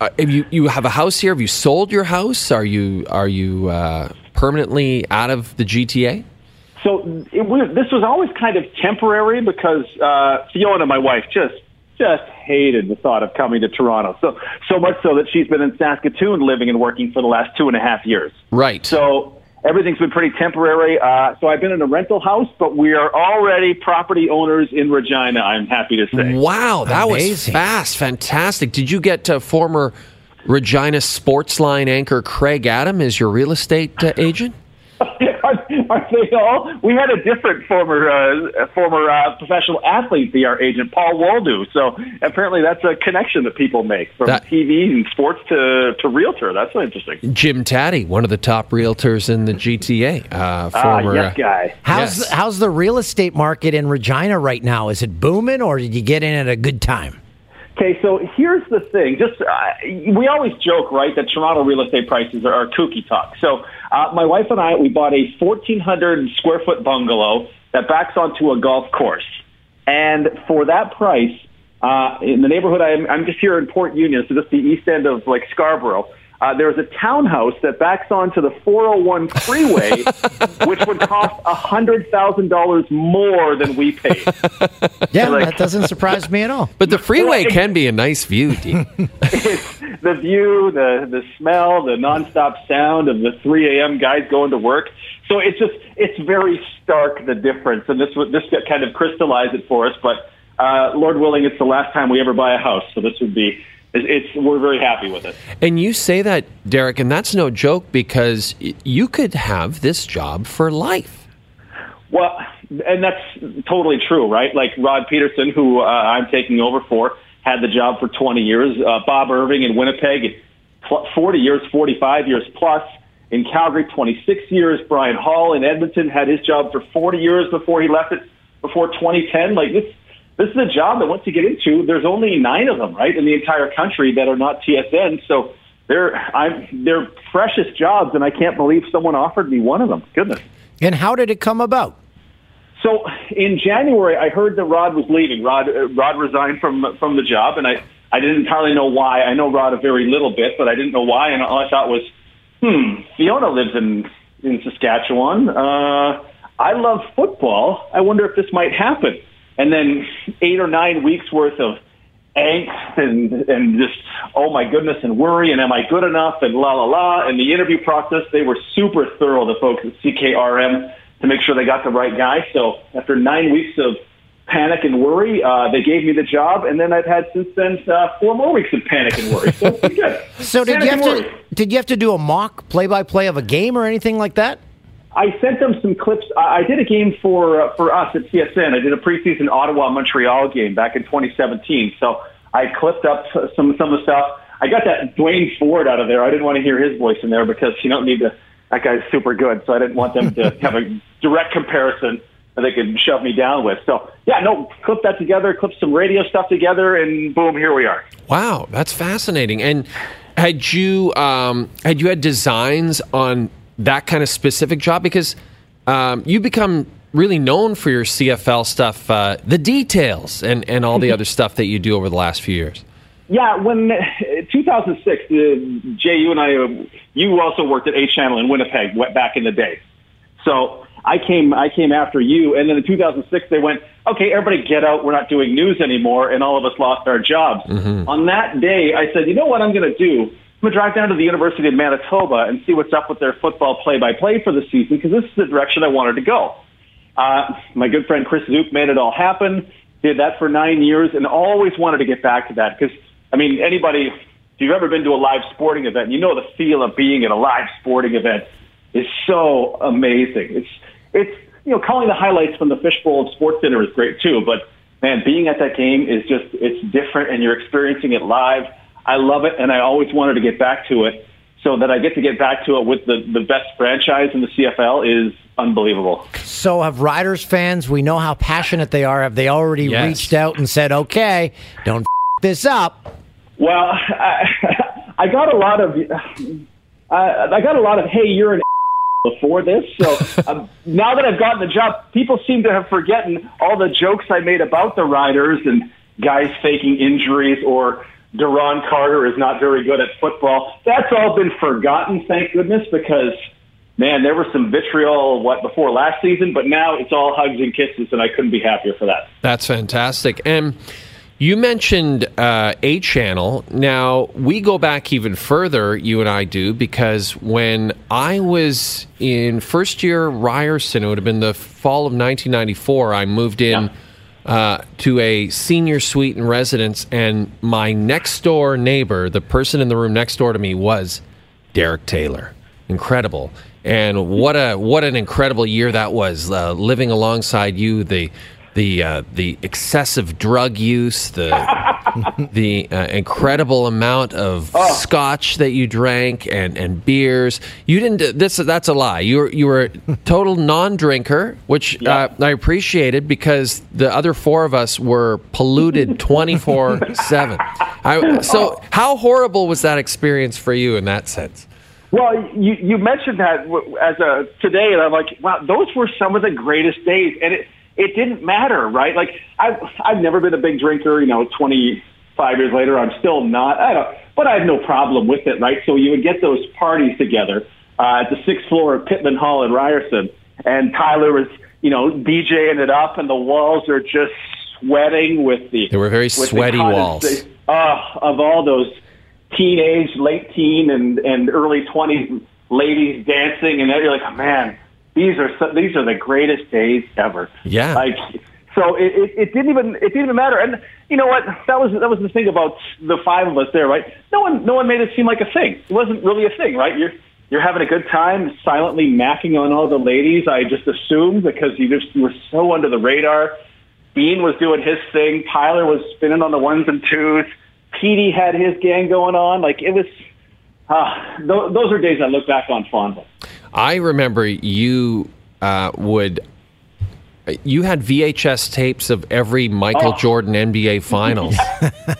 Uh, have you you have a house here? Have you sold your house? Are you are you uh, permanently out of the GTA? So it was, this was always kind of temporary because uh, Fiona, my wife, just just hated the thought of coming to Toronto. So so much so that she's been in Saskatoon living and working for the last two and a half years. Right. So everything's been pretty temporary. Uh, so I've been in a rental house, but we are already property owners in Regina. I'm happy to say. Wow, that was fast, fantastic. Did you get uh, former Regina Sportsline anchor Craig Adam as your real estate uh, agent? Are they all? We had a different former uh, former uh, professional athlete be our agent, Paul Waldo. So apparently, that's a connection that people make from That- TV and sports to to realtor. That's interesting. Jim Taddy, one of the top realtors in the GTA. Uh, former, ah, yes, uh, guy. How's Yes. how's the real estate market in Regina right now? Is it booming, or did you get in at a good time? Okay, so here's the thing. Just uh, we always joke, right, that Toronto real estate prices are, are kooky talk. So uh, my wife and I, we bought a 1,400 square foot bungalow that backs onto a golf course, and for that price, uh, in the neighborhood, I'm, I'm just here in Port Union, so just the east end of like Scarborough. Uh, there's a townhouse that backs onto the 401 freeway, which would cost hundred thousand dollars more than we paid. Yeah, Like- that doesn't surprise me at all. But the freeway Well, can be a nice view, Dean. the view, the the smell, the nonstop sound of the 3 a.m. guys going to work. So it's just it's very stark the difference, and this would this got kind of crystallized it for us. But uh, Lord willing, it's the last time we ever buy a house, so this would be it's, it's we're very happy with it. And you say that, Derek, and that's no joke because you could have this job for life. Well, and that's totally true, right? Like Rod Pedersen, who uh, I'm taking over for, had the job for 20 years. Uh, Bob Irving in Winnipeg, 40 years, 45 years plus. In Calgary, 26 years. Bryan Hall in Edmonton had his job for 40 years before he left it before 2010. Like this, this is a job that once you get into, there's only nine of them, right, in the entire country that are not TSN. So they're I'm they're precious jobs, and I can't believe someone offered me one of them. Goodness. And how did it come about? So in January, I heard that Rod was leaving. Rod uh, Rod resigned from from the job, and I I didn't entirely know why. I know Rod a very little bit, but I didn't know why. And all I thought was, hmm, Fiona lives in in Saskatchewan. Uh, I love football. I wonder if this might happen. And then eight or nine weeks worth of angst and and just oh my goodness and worry and am I good enough and la la la. And the interview process they were super thorough the folks at CKRM to make sure they got the right guy. So after nine weeks of panic and worry uh, they gave me the job. And then I've had since then uh, four more weeks of panic and worry. So good So did Panic you have to worry. did you have to do a mock play by play of a game or anything like that? I sent them some clips. I did a game for uh, for us at TSN. I did a preseason Ottawa Montreal game back in 2017. So I clipped up some some of the stuff. I got that Duane Forde out of there. I didn't want to hear his voice in there because you don't need to. That guy's super good, so I didn't want them to have a direct comparison that they could shove me down with. So yeah, no, clip that together, clip some radio stuff together, and boom, here we are. Wow, that's fascinating. And had you um, had you had designs on that kind of specific job because um, you become really known for your CFL stuff, uh, the details, and and all the other stuff that you do over the last few years. Yeah, when 2006, uh, Jay, you and I, uh, you also worked at A Channel in Winnipeg back in the day. So I came, I came after you, and then in 2006 they went, okay, everybody get out. We're not doing news anymore, and all of us lost our jobs. On that day, I said, you know what I'm going to do? I'm going to drive down to the University of Manitoba and see what's up with their football play-by-play for the season because this is the direction I wanted to go. Uh, my good friend Chris Zook made it all happen. Did that for nine years and always wanted to get back to that because, I mean, anybody, if you've ever been to a live sporting event, you know the feel of being at a live sporting event is so amazing. It's, it's, you know, calling the highlights from the fishbowl of Sports Center is great too, but man, being at that game is just, it's different and you're experiencing it live. I love it and I always wanted to get back to it. So that I get to get back to it with the, the best franchise in the CFL is unbelievable. So have Riders fans, we know how passionate they are. Have they already Yes. reached out and said, "Okay, don't f- this up"? Well, I, I got a lot of uh, I got a lot of hey, you're an before this. So um, now that I've gotten the job, people seem to have forgotten all the jokes I made about the riders and guys faking injuries or Duron Carter is not very good at football. That's all been forgotten, thank goodness, because man, there was some vitriol what before last season, but now it's all hugs and kisses, and I couldn't be happier for that. That's fantastic. And you mentioned uh, A Channel. Now, we go back even further, you and I do, because when I was in first year Ryerson, it would have been the fall of 1994, I moved in uh, to a senior suite in residence, and my next door neighbor, the person in the room next door to me, was Derek Taylor. incredible. And what a what an incredible year that was. Uh, living alongside you, the the uh, the excessive drug use, the the uh, incredible amount of scotch that you drank and, and beers. You didn't. This that's a lie. You were you were a total non-drinker, which uh, I appreciated because the other four of us were polluted twenty four seven. So how horrible was that experience for you in that sense? Well, you you mentioned that as a today, and I'm like, wow, those were some of the greatest days, and it it didn't matter, right? Like I've I've never been a big drinker. You know, 25 years later, I'm still not. I don't, but I have no problem with it, right? So you would get those parties together uh, at the sixth floor of Pitman Hall in Ryerson, and Tyler was you know DJing it up, and the walls are just sweating with the They were very sweaty walls. Uh, of all those teenage, late teen, and and early twenties ladies dancing, and you're like, man, these are so, these are the greatest days ever. Yeah. Like, so it, it, it didn't even it didn't even matter. And you know what? That was that was the thing about the five of us there, right? No one no one made it seem like a thing. It wasn't really a thing, right? You're you're having a good time, silently macking on all the ladies. I just assumed because you just you were so under the radar. Bean was doing his thing. Tyler was spinning on the ones and twos. Petey had his gang going on. Like it was. Uh, th- those are days I look back on fondly. I remember you uh, would. You had VHS tapes of every Michael Oh. Jordan NBA Finals,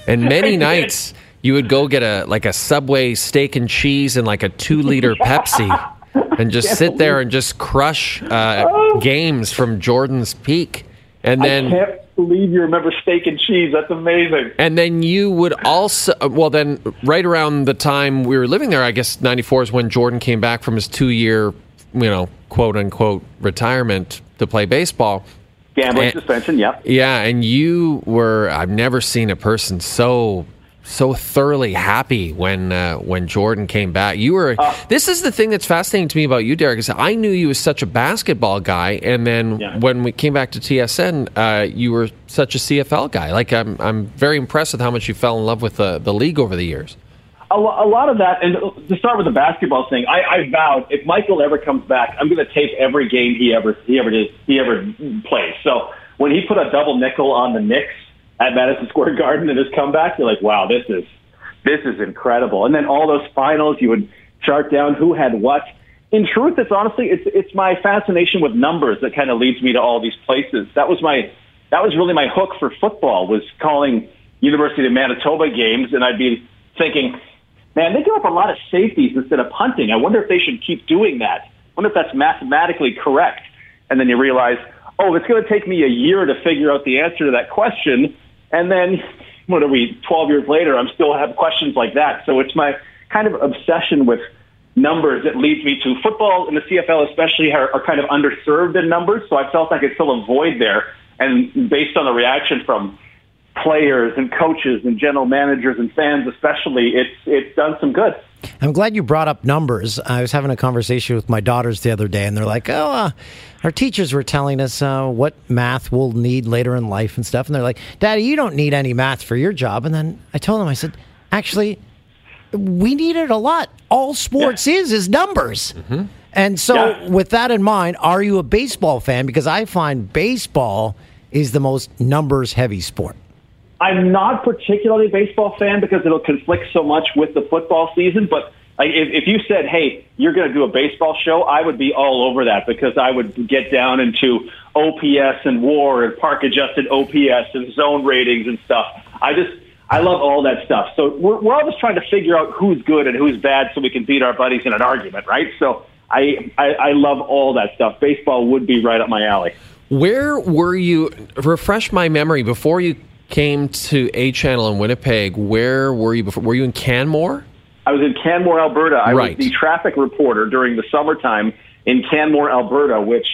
and many nights you would go get a like a Subway steak and cheese and like a two liter Pepsi, and just sit there and just crush uh, games from Jordan's peak, and then believe you remember steak and cheese. That's amazing. and then you would also, uh, well, then right around the time we were living there, I guess 94 is when Jordan came back from his two year, you know, quote unquote retirement to play baseball. Gambling And- suspension. Yep. Yeah. And you were, I've never seen a person so. So thoroughly happy when uh, when Jordan came back. You were. this is the thing that's fascinating to me about you, Derek. Is I knew you as such a basketball guy, and then when we came back to TSN, uh, you were such a CFL guy. Like I'm, I'm very impressed with how much you fell in love with the, the league over the years. a, lo- a lot of that, and to start with the basketball thing, I, I vowed if Michael ever comes back, I'm going to tape every game he ever he ever did he ever plays. So when he put a double nickel on the Knicks at Madison Square Garden in his comeback, you're like, wow, this is this is incredible. And then all those finals, you would chart down who had what. In truth, it's honestly it's it's my fascination with numbers that kind of leads me to all these places. That was my that was really my hook for football was calling University of Manitoba games, and I'd be thinking, man, they give up a lot of safeties instead of punting. I wonder if they should keep doing that. I wonder if that's mathematically correct. And then you realize, oh, it's going to take me a year to figure out the answer to that question. And then, what are we, 12 years later, I'm still have questions like that. So it's my kind of obsession with numbers that leads me to football and the CFL especially are, are kind of underserved in numbers. So I felt I could fill a void there. And based on the reaction from players and coaches and general managers and fans especially, it's it's done some good. I'm glad you brought up numbers. I was having a conversation with my daughters the other day, and they're like, "Oh, uh, our teachers were telling us uh, what math we'll need later in life and stuff." And they're like, "Daddy, you don't need any math for your job." And then I told them, I said, "Actually, we need it a lot. All sports is is numbers." And so, Yeah. with that in mind, are you a baseball fan? Because I find baseball is the most numbers heavy sport. I'm not particularly a baseball fan because it'll conflict so much with the football season. But if, if you said, "Hey, you're going to do a baseball show," I would be all over that because I would get down into OPS and WAR and park adjusted OPS and zone ratings and stuff. I just I love all that stuff. So we're, we're always trying to figure out who's good and who's bad so we can beat our buddies in an argument, right? So I I, I love all that stuff. Baseball would be right up my alley. Where were you? Refresh my memory before you came to A Channel in Winnipeg. Where were you before? Were you in Canmore? I was in Canmore, Alberta. I Right. was the traffic reporter during the summertime in Canmore, Alberta, which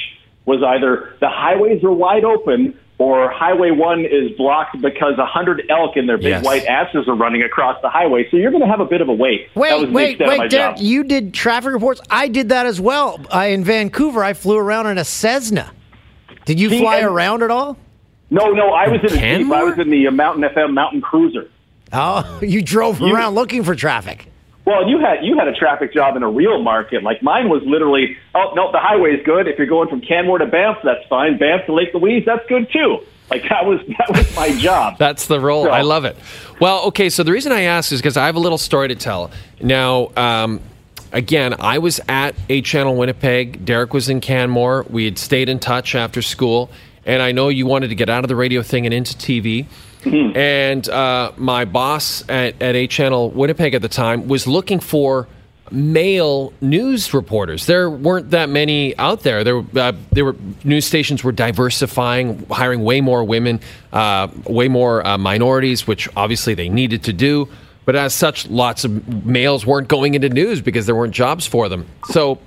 was either the highways are wide open or Highway 1 is blocked because a 100 elk in their big Yes. white asses are running across the highway. So you're going to have a bit of a wait. that was Wait, wait, extent of my wait, Derek, you did traffic reports. I did that as well. I, in Vancouver, I flew around in a Cessna. Did you See, fly and- around at all? No, no, I was in a Jeep. I was in the uh, Mountain FM Mountain Cruiser. Oh, you drove You- around looking for traffic. Well, you had you had a traffic job in a real market. Like mine was literally, oh no, the highway's good. If you're going from Canmore to Banff, that's fine. Banff to Lake Louise, that's good too. Like that was that was my job. That's the role. So- I love it. Well, okay. So the reason I ask is because I have a little story to tell. Now, um, again, I was at A Channel Winnipeg. Derek was in Canmore. We had stayed in touch after school, and I know you wanted to get out of the radio thing and into TV. And uh, my boss at, at A Channel Winnipeg at the time was looking for male news reporters. There weren't that many out there. There, uh, there were news stations were diversifying, hiring way more women, uh, way more uh, minorities, which obviously they needed to do. But as such, lots of males weren't going into news because there weren't jobs for them. So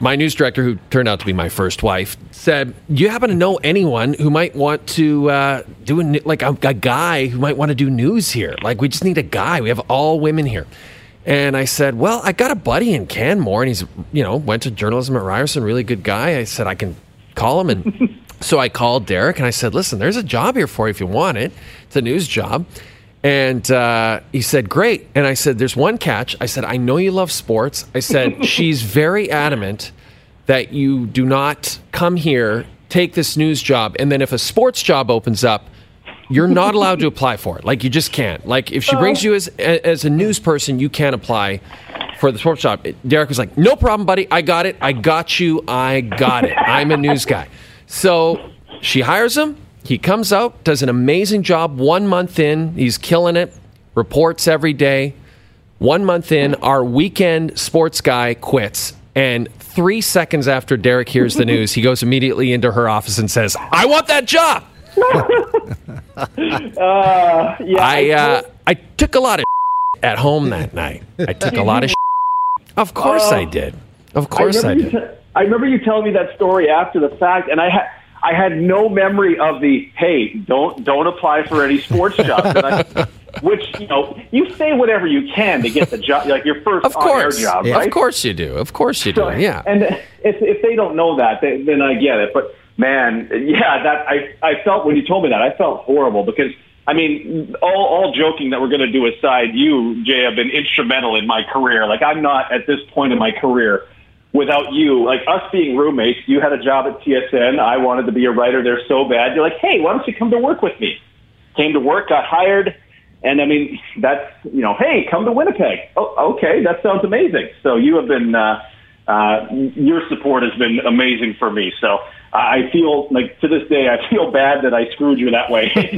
my news director, who turned out to be my first wife, said, "Do you happen to know anyone who might want to uh, do a, like a, a guy who might want to do news here? Like we just need a guy. We have all women here." And I said, "Well, I got a buddy in Canmore, and he's you know went to journalism at Ryerson, really good guy." I said, "I can call him." And so I called Derek, and I said, "Listen, there's a job here for you if you want it. It's a news job." And uh, he said, Great. And I said, There's one catch. I said, I know you love sports. I said, She's very adamant that you do not come here, take this news job, and then if a sports job opens up, you're not allowed to apply for it. Like, you just can't. Like, if she brings you as, as a news person, you can't apply for the sports job. Derek was like, No problem, buddy. I got it. I got you. I got it. I'm a news guy. So she hires him. He comes out, does an amazing job. One month in, he's killing it, reports every day. One month in, our weekend sports guy quits. And three seconds after Derek hears the news, he goes immediately into her office and says, I want that job. Uh, yeah, I, uh, I took a lot of at home that night. I took a lot of Of course I did. Of course I, remember did. You t- I remember you telling me that story after the fact, and I had I had no memory of the hey, don't don't apply for any sports jobs. I, which you know, you say whatever you can to get the job, like your first Of course. job, Of right? course you do. Of course you do. So- yeah. And if if they don't know that, then, then I get it. But man, yeah, that I I felt when you told me that, I felt horrible because I mean, all all joking that we're going to do aside, you Jay have been instrumental in my career. Like I'm not at this point in my career without you. Like us being roommates, you had a job at TSN. I wanted to be a writer there so bad. You're like, hey, why don't you come to work with me? Came to work, got hired. And I mean, that's, you know, hey, come to Winnipeg. Oh, okay, that sounds amazing. So you have been, uh, uh, your support has been amazing for me. So I feel like to this day, I feel bad that I screwed you that way.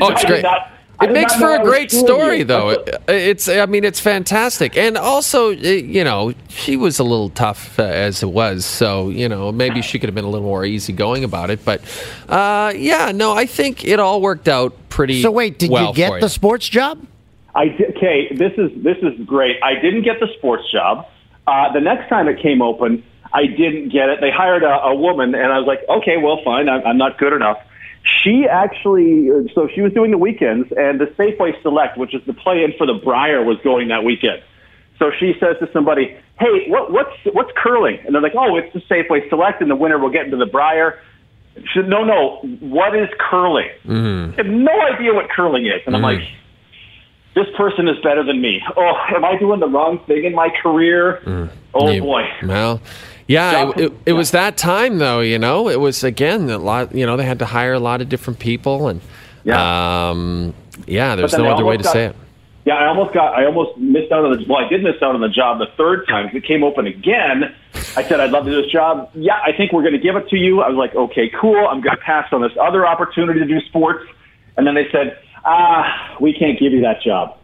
Oh, it's I great. not- It makes for a great story, you. though. It- It's, I mean, it's fantastic, and also, you know, she was a little tough uh, as it was, so you know, maybe she could have been a little more easygoing about it. But uh, yeah, no, I think it all worked out pretty. So wait, did well you get for the sports job? I did, okay, this is this is great. I didn't get the sports job. Uh, the next time it came open, I didn't get it. They hired a, a woman, and I was like, okay, well, fine. I'm, I'm not good enough. She actually, so she was doing the weekends, and the Safeway Select, which is the play-in for the Brier, was going that weekend. So she says to somebody, "Hey, what, what's what's curling?" And they're like, "Oh, it's the Safeway Select, and the winner will get into the Brier." She said, "No, no, what is curling?" Mm. I have no idea what curling is, and I'm Mhm. like, "This person is better than me." Oh, am I doing the wrong thing in my career? Oh You- boy. Well, yeah, it, it, it was that time though. You know, it was again a lot. You know, they had to hire a lot of different people, and yeah, um, yeah. There's no other way to almost say it. Yeah, I almost got. I almost missed out on the. Well, I did miss out on the job the third time 'cause it came open again. I said I'd love to do this job. Yeah, I think we're going to give it to you. I was like, okay, cool. I'm going to pass on this other opportunity to do sports. And then they said, ah, we can't give you that job.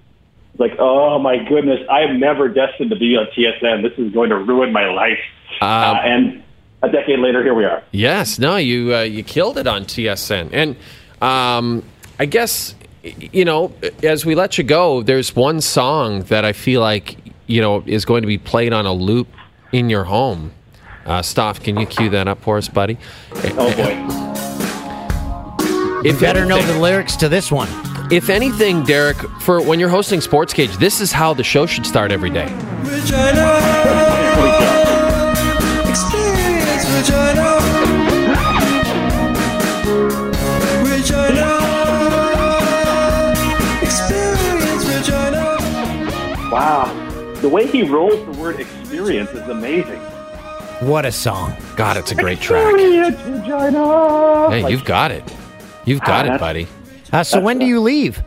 It's like, oh my goodness, I am never destined to be on TSN. This is going to ruin my life. uh, and a decade later, here we are. Yes, no, you uh, you killed it on TSN, and um, I guess you know as we let you go, there's one song that I feel like you know is going to be played on a loop in your home. Uh, Stoff, can you cue that up for us, buddy? Oh boy. You better know the lyrics to this one. If anything, Derek, for when you're hosting Sports Cage, this is how the show should start every day. Regina. Regina. Experience Regina. Wow. the way he rolls the word experience is amazing. What a song. God, it's a great track. Experience, Regina. Hey, you've got it. You've got Ah, it, buddy. Uh, so when do you leave?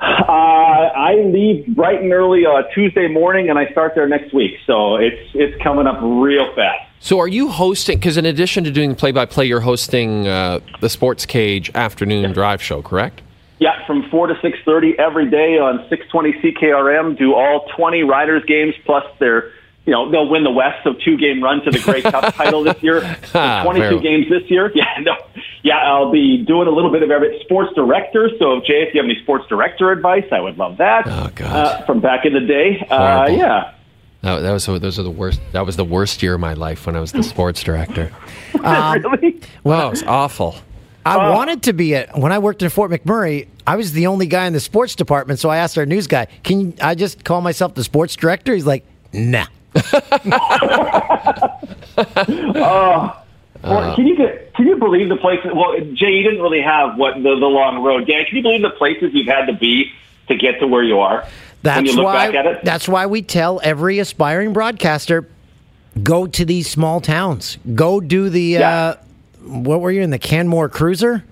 Uh, I leave bright and early uh, Tuesday morning, and I start there next week. So it's it's coming up real fast. So, are you hosting? Because in addition to doing play-by-play, you're hosting uh, the Sports Cage afternoon drive show, correct? Yeah, from four to six thirty every day on six twenty CKRM. Do all twenty Riders games plus their, you know, they'll win the West, so two game run to the Grey Cup title this year. Ah, Twenty two games this year. Yeah, no, yeah, I'll be doing a little bit of every sports director. So Jay, if you have any sports director advice, I would love that. Oh God, uh, from back in the day. Uh, yeah. That, that was those are the worst. That was the worst year of my life when I was the sports director. Um, Well, it was awful. I wanted to be it when I worked in Fort McMurray. I was the only guy in the sports department, so I asked our news guy, "Can I just call myself the sports director?" He's like, "Nah." Oh. Well, can you get, can you believe the places? Well, Jay, you didn't really have what the, the long road. Dan, can you believe the places you've had to be to get to where you are? when That's you look why. back at it. That's why we tell every aspiring broadcaster, go to these small towns. Go do the. Uh, what were you in the Canmore Cruiser?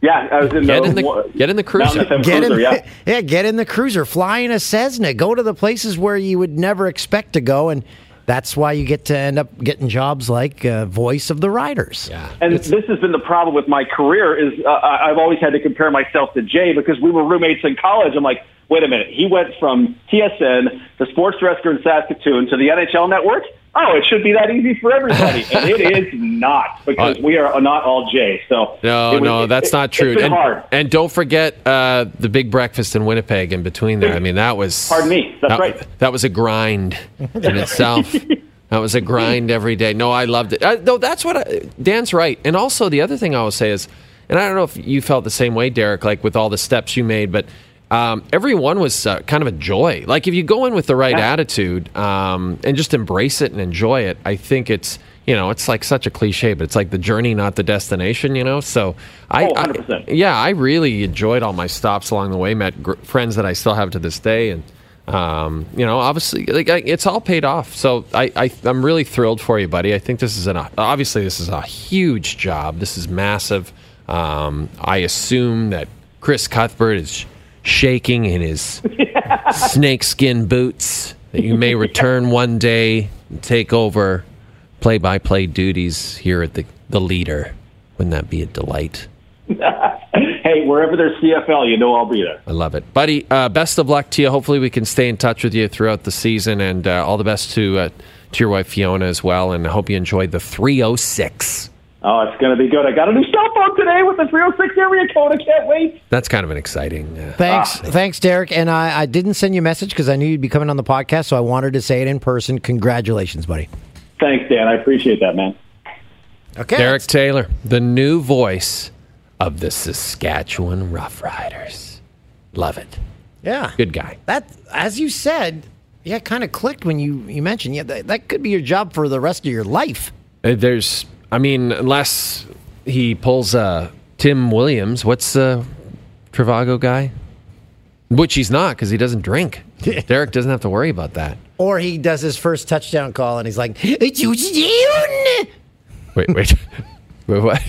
Yeah, I was in Get the, in the- get in the cruiser. Mountain FM Get cruiser, in, yeah. yeah, get in the cruiser. Fly in a Cessna. Go to the places where you would never expect to go, and that's why you get to end up getting jobs like uh, voice of the riders. Yeah. And this has been the problem with my career is uh, I- I've always had to compare myself to Jay because we were roommates in college. I'm like, wait a minute, he went from TSN, the sports director in Saskatoon, to the NHL network. Oh, it should be that easy for everybody, and it is not because we are not all Jay. So No, was- no, that's it- not true. And, hard. and don't forget uh, the big breakfast in Winnipeg in between there. I mean, that was. Pardon me, that's that, right. That was a grind in itself. that was a grind every day. No, I loved it. Uh, no, that's what I, Dan's right. And also, the other thing I will say is, and I don't know if you felt the same way, Derek, like with all the steps you made, but um, every one was uh, kind of a joy. Like if you go in with the right attitude um, and just embrace it and enjoy it, I think it's you know it's like such a cliche, but it's like the journey, not the destination. You know, so I, Oh, I 100%. yeah, I really enjoyed all my stops along the way. Met gr- friends that I still have to this day, and um, you know, obviously, like I, it's all paid off. So I, I, I'm really thrilled for you, buddy. I think this is an obviously this is a huge job. This is massive. Um, I assume that Chris Cuthbert is shaking in his snakeskin boots. That you may return one day and take over play-by-play duties here at the the leader. Wouldn't that be a delight? hey, wherever there's CFL, you know I'll be there. I love it, buddy. Uh, best of luck to you. Hopefully, we can stay in touch with you throughout the season, and uh, all the best to uh, to your wife Fiona as well. And I hope you enjoyed the 306. Oh, it's going to be good. I got a new cell phone today with the 306 area code. I can't wait. That's kind of an exciting. Uh, Thanks, thanks, Derek. And I, I didn't send you a message because I knew you'd be coming on the podcast, so I wanted to say it in person. Congratulations, buddy. Thanks, Dan. I appreciate that, man. Okay, Derek Taylor, the new voice of the Saskatchewan Roughriders. Love it. Yeah, Good guy. that as you said, yeah, kind of clicked when you you mentioned. Yeah, that, that could be your job for the rest of your life. Uh, There's, I mean, unless he pulls uh, Tim Williams, what's the Trivago guy? Which he's not because he doesn't drink. Derek doesn't have to worry about that. Or he does his first touchdown call and he's like, "It's you, June." Wait, wait. wait what?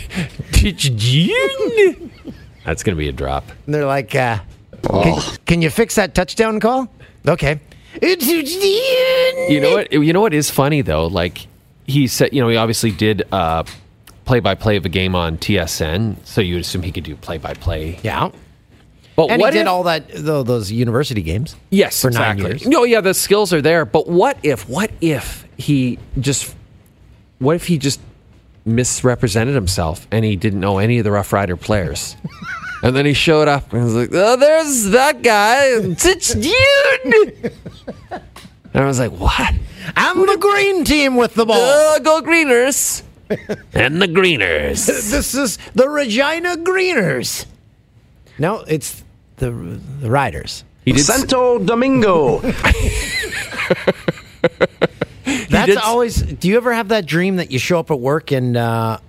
That's going to be a drop. And they're like, uh, can, can you fix that touchdown call? Okay. It's you, June. You know what? You know what is funny though? Like he said, you know, he obviously did uh, play-by-play of a game on TSN, so you would assume he could do play-by-play. Yeah. But and what he did if- all that tho- those university games. Yes, for exactly. nine years. No, yeah, the skills are there. But what if? What if he just? What if he just misrepresented himself and he didn't know any of the Rough Rider players? and then he showed up and was like, "Oh, there's that guy, it's dude." and I was like, "What? I'm the green team with the ball. Uh, go Greeners!" and the Greeners. this is the Regina Greeners. No, it's the the Riders. He did Santo Domingo. That's did- always. Do you ever have that dream that you show up at work and uh, like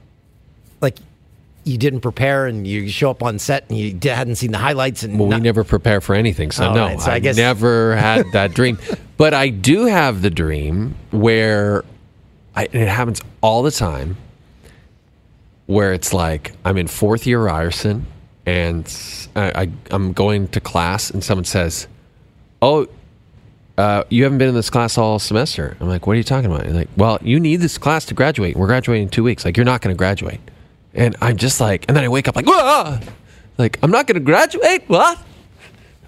you didn't prepare and you show up on set and you hadn't seen the highlights and Well, we never prepare for anything, so All no, right, so I I, guess- never had that dream. But I do have the dream where I, and it happens all the time, where it's like I'm in fourth year Ryerson and I, am going to class and someone says, "Oh." Uh, you haven't been in this class all semester. I'm like, what are you talking about? You're like, well, you need this class to graduate. We're graduating in two weeks. Like, you're not going to graduate. And I'm just like, and then I wake up like, ah, like I'm not going to graduate. What?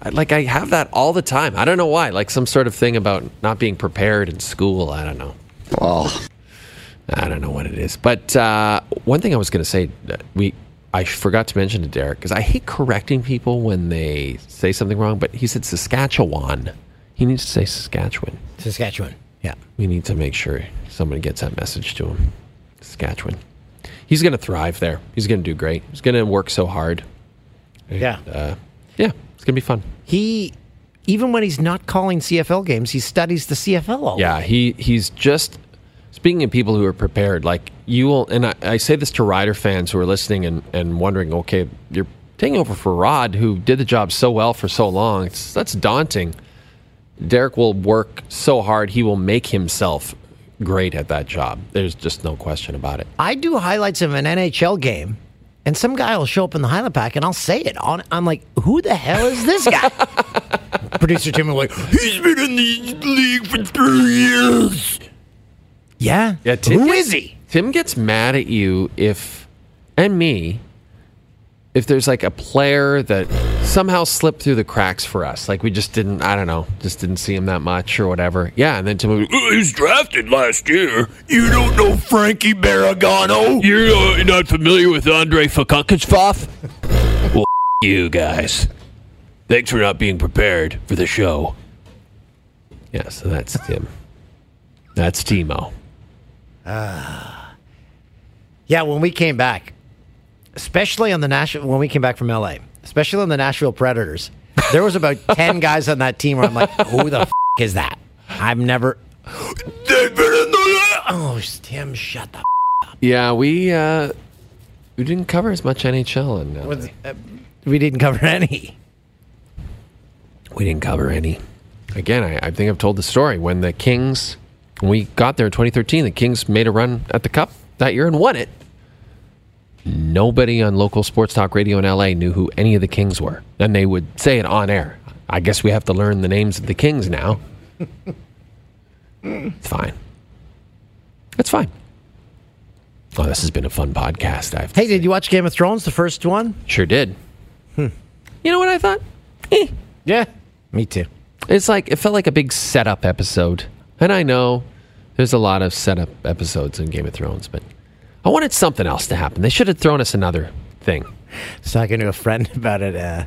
I, like I have that all the time. I don't know why. Like some sort of thing about not being prepared in school. I don't know. Well, I don't know what it is. But uh, one thing I was going to say, that we I forgot to mention to Derek because I hate correcting people when they say something wrong. But he said Saskatchewan. He needs to say Saskatchewan. Saskatchewan. Yeah. We need to make sure somebody gets that message to him. Saskatchewan. He's going to thrive there. He's going to do great. He's going to work so hard. Yeah. Uh, yeah, it's going to be fun. He, even when he's not calling CFL games, he studies the CFL all Yeah, he he's just speaking of people who are prepared. Like you will, and I, I say this to rider fans who are listening and, and wondering, okay, you're taking over for Rod, who did the job so well for so long. It's, that's daunting. Derek will work so hard; he will make himself great at that job. There's just no question about it. I do highlights of an NHL game, and some guy will show up in the highlight pack, and I'll say it. On, I'm like, who the hell is this guy? Producer Tim will like, he's been in the league for three years. Yeah. Yeah, Tim Who gets, is he? Tim gets mad at you if, and me, if there's like a player that somehow slipped through the cracks for us. Like we just didn't, I don't know, just didn't see him that much or whatever. Yeah, and then Tim would be, Oh, he was drafted last year. You don't know Frankie Barragano? You're uh, not familiar with Andre Fakunkasfoff? well, you guys. Thanks for not being prepared for the show. yeah, so that's Tim. That's Timo. Yeah, when we came back, especially on the Nashville, when we came back from LA, especially on the Nashville Predators, there was about 10 guys on that team where I'm like, who the f- is that? I've never. Oh, Tim, shut the f- up. Yeah, we uh we didn't cover as much NHL in LA. uh, We didn't cover any. We didn't cover any. Again, I, I think I've told the story. When the Kings, when we got there in 2013, the Kings made a run at the Cup that year and won it. Nobody on local sports talk radio in LA knew who any of the Kings were. And they would say it on air. I guess we have to learn the names of the Kings now. it's fine. It's fine. Oh, this has been a fun podcast. I've Hey, did you watch Game of Thrones, the first one? sure did. You know what I thought? Eh. Yeah. Me too. It's like it felt like a big setup episode, and I know there's a lot of setup episodes in Game of Thrones, but I wanted something else to happen. They should have thrown us another thing. I was talking to a friend about it. Uh,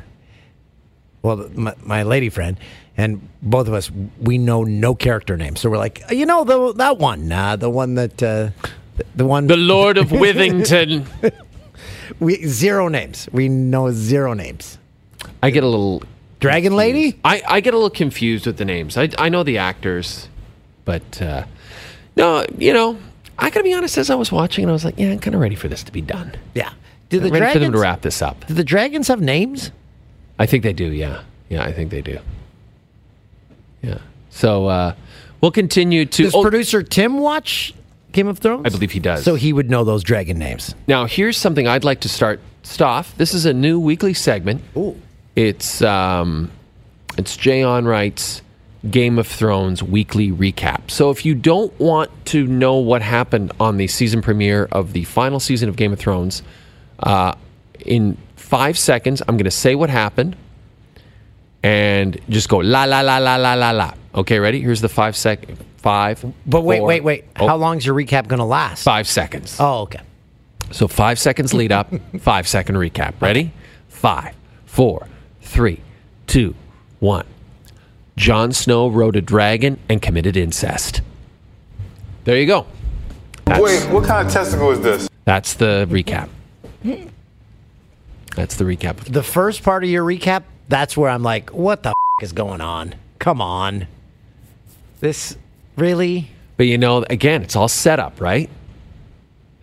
well, my, my lady friend, and both of us, we know no character names. So we're like, you know, the, that one, uh, the one that, uh, the, the one. The Lord of Withington. we Zero names. We know zero names. I get a little Dragon Lady? I, I get a little confused with the names. I, I know the actors, but uh, no, you know, I gotta be honest. As I was watching, and I was like, yeah, I'm kind of ready for this to be done. Yeah. Do the I'm ready for them to dragons- wrap this up. Do the dragons have names? I think they do. Yeah, yeah, I think they do. Yeah. So uh, we'll continue to. Does oh, producer Tim watch Game of Thrones? I believe he does. So he would know those dragon names. Now, here's something I'd like to start off. This is a new weekly segment. Ooh. It's um, it's Jay Onrait's Game of Thrones weekly recap. So if you don't want to know what happened on the season premiere of the final season of Game of Thrones, uh, in five seconds, I'm going to say what happened, and just go la la la la la la la. Okay, ready? Here's the five second five. But wait, four- wait, wait. oh, How long's your recap going to last? Five seconds. Oh, okay. So five seconds lead up, five second recap. Ready? Five, four, three, two, one. Jon Snow rode a dragon and committed incest. There you go. Wait, what kind of testicle is this? That's the recap. That's the recap. The first part of your recap, that's where I'm like, what the f- is going on? Come on. This, really? But you know, again, it's all set up, right?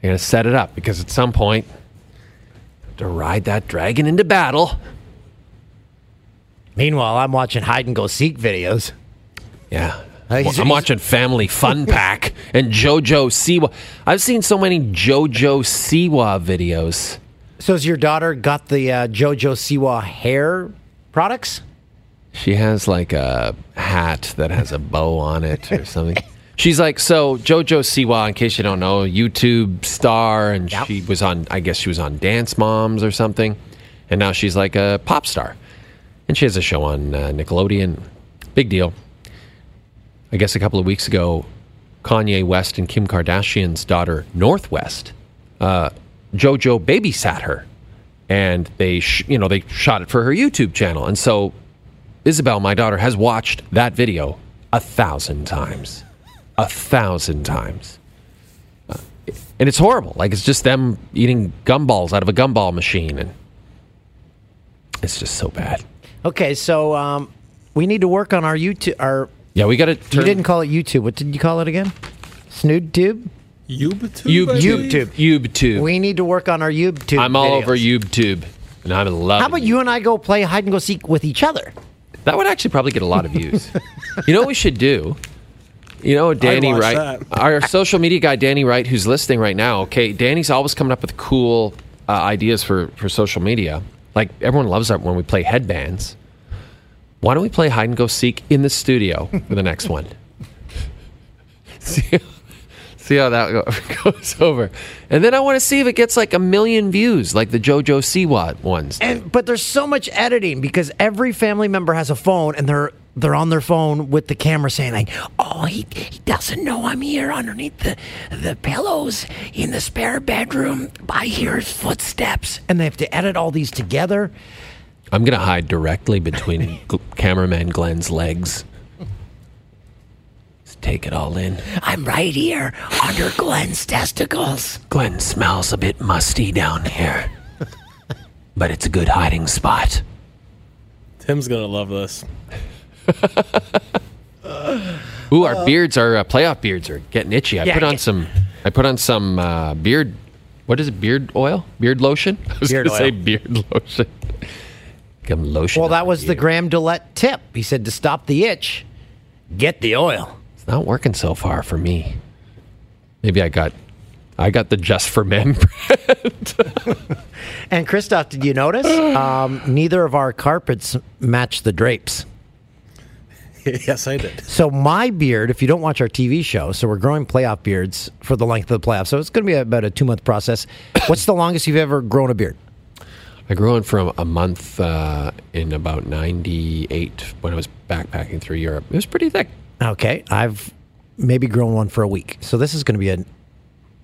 You're going to set it up because at some point, to ride that dragon into battle. Meanwhile, I'm watching hide and go seek videos. Yeah. I'm watching Family Fun Pack and JoJo Siwa. I've seen so many JoJo Siwa videos. So has your daughter got the uh, JoJo Siwa hair products? She has like a hat that has a bow on it or something. She's like, so JoJo Siwa, in case you don't know, YouTube star, and she was on, I guess she was on Dance Moms or something. And now she's like a pop star. And she has a show on uh, Nickelodeon. Big deal. I guess a couple of weeks ago, Kanye West and Kim Kardashian's daughter, Northwest, uh, JoJo babysat her. And they, sh- you know, they shot it for her YouTube channel. And so Isabel, my daughter, has watched that video a thousand times. A thousand times. Uh, and it's horrible. Like, it's just them eating gumballs out of a gumball machine. And it's just so bad. Okay, so um, we need to work on our YouTube. Our Yeah, we got to you didn't call it YouTube. What did you call it again? Snood tube. YouTube. YouTube. YouTube. We need to work on our YouTube. I'm all videos. over YouTube. And I'm in love. How about you and I go play hide and go seek with each other? That would actually probably get a lot of views. you know what we should do? You know, Danny watch Wright, that. our social media guy, Danny Wright, who's listening right now. Okay, Danny's always coming up with cool uh, ideas for, for social media. Like everyone loves that when we play headbands. Why don't we play hide and go seek in the studio for the next one? see, see how that go- goes over. And then I want to see if it gets like a million views, like the JoJo Siwa ones. And but there's so much editing because every family member has a phone and they're they're on their phone with the camera saying like, "Oh, he, he doesn't know I'm here underneath the the pillows in the spare bedroom. I hear his footsteps." And they have to edit all these together. I'm going to hide directly between gl- cameraman Glenn's legs. Just take it all in. I'm right here under Glenn's testicles. Glenn smells a bit musty down here, but it's a good hiding spot. Tim's gonna love this. Ooh, our beards, our uh, playoff beards are getting itchy. I Yeah, put on yeah. some. I put on some uh, beard. What is it? Beard oil? Beard lotion? I was Beard going to say beard lotion. Come lotion. Well, on that was the beard. Graham Dillette tip. He said to stop the itch, get the oil. It's not working so far for me. Maybe I got. I got the just for men. And Christoph, did you notice? Um, neither of our carpets match the drapes. yes, I did. So my beard, if you don't watch our TV show, so we're growing playoff beards for the length of the playoffs. So it's going to be about a two month process. What's the longest you've ever grown a beard? I grew on from a month uh, in about '98 when I was backpacking through Europe. It was pretty thick. Okay, I've maybe grown one for a week. So this is going to be a.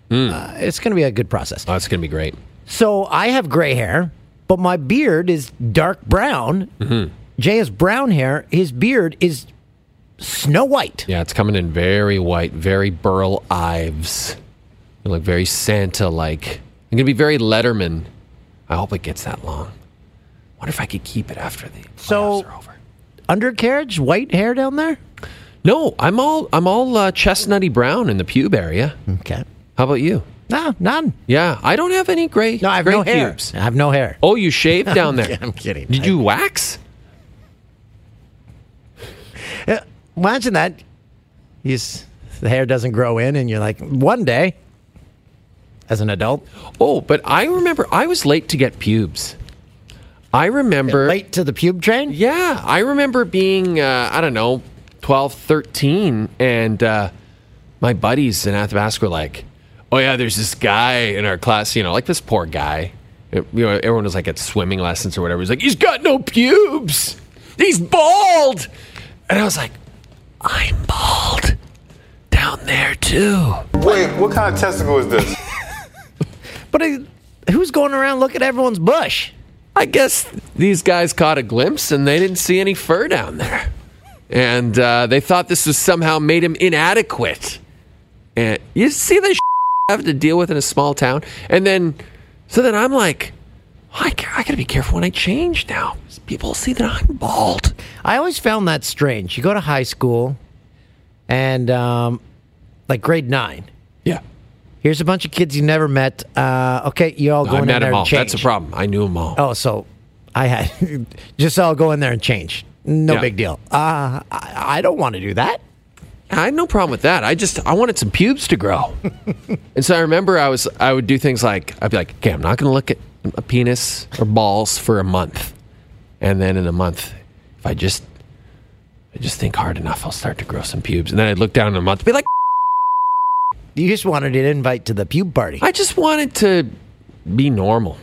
Uh, it's going to be a good process. Oh, it's going to be great. So I have gray hair, but my beard is dark brown. Mm-hmm. Jay has brown hair. His beard is snow white. Yeah, it's coming in very white, very Burl Ives. You look very Santa-like. I'm going to be very Letterman. I hope it gets that long. Wonder if I could keep it after the So undercarriage, white hair down there. No, I'm all I'm all uh, chestnutty brown in the pube area. Okay. How about you? No, none. Yeah, I don't have any gray. No, I have gray no hair. pubes. I have no hair. Oh, you shaved down there. I'm kidding. Did you wax? Yeah, Imagine that. He's, the hair doesn't grow in, and you're like, one day, as an adult, Oh, but I remember I was late to get pubes. I remember late to the pube train. Yeah, I remember being uh, I don't know, 12, 13 and uh, my buddies in Athabasca were like, "Oh yeah, there's this guy in our class, you know, like this poor guy. It- you know, everyone was like at swimming lessons or whatever. He's like, "He's got no pubes. He's bald." And I was like, "I'm bald down there too." Wait, what kind of testicle is this? But who's going around looking at everyone's bush? I guess these guys caught a glimpse and they didn't see any fur down there. And uh, they thought this was somehow made him inadequate. And you see the I have to deal with in a small town. And then, so then I'm like, I, I gotta be careful when I change now. People see that I'm bald. I always found that strange. You go to high school, and um, like grade nine. Yeah. Here's a bunch of kids you never met. Uh, okay, you all go I in met there them all. and change. That's the problem. I knew them all. Oh, so I had just all go in there and change. No Yeah. big deal. Uh, I, I don't want to do that. I had no problem with that. I just I wanted some pubes to grow, and so I remember I was I would do things like I'd be like, okay, I'm not going to look at a penis or balls for a month, and then in a month, if I just I just think hard enough, I'll start to grow some pubes, and then I'd look down in a month, and be like, You just wanted an invite to the pube party. I just wanted to be normal.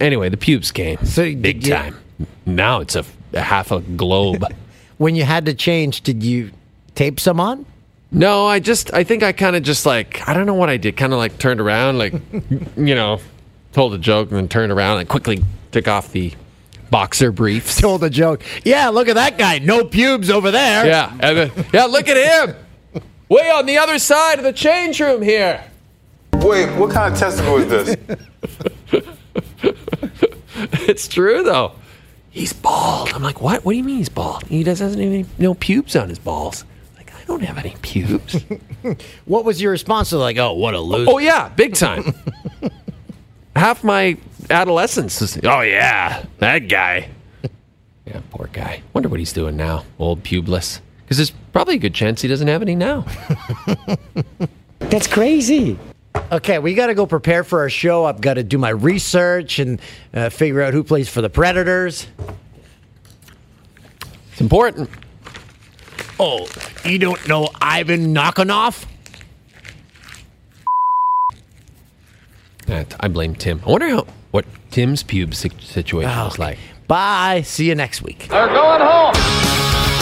Anyway, the pubes came big you- time. Now it's a, a half a globe. When you had to change, did you tape some on? No, I just I think I kind of just like I don't know what I did. Kind of like turned around, like you know, told a joke and then turned around and quickly took off the boxer briefs. Told a joke. Yeah, look at that guy. No pubes over there. Yeah, and then, yeah. Look at him, way on the other side of the change room here. Wait, what kind of testicle is this? It's true though. He's bald. I'm like, what? What do you mean he's bald? He doesn't have any no pubes on his balls. Like I don't have any pubes. What was your response to like, oh, what a loser? Oh yeah, big time. Half my adolescence is, oh yeah, that guy. Yeah, poor guy. Wonder what he's doing now, old pubeless. Because there's probably a good chance he doesn't have any now. That's crazy. Okay, we got to go prepare for our show. I've got to do my research and uh, figure out who plays for the Predators. It's important. Oh, you don't know Ivan Knockonoff? I blame Tim. I wonder how what Tim's pubes si- situation oh, was like. Bye. See you next week. They're going home.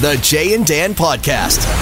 The Jay and Dan Podcast.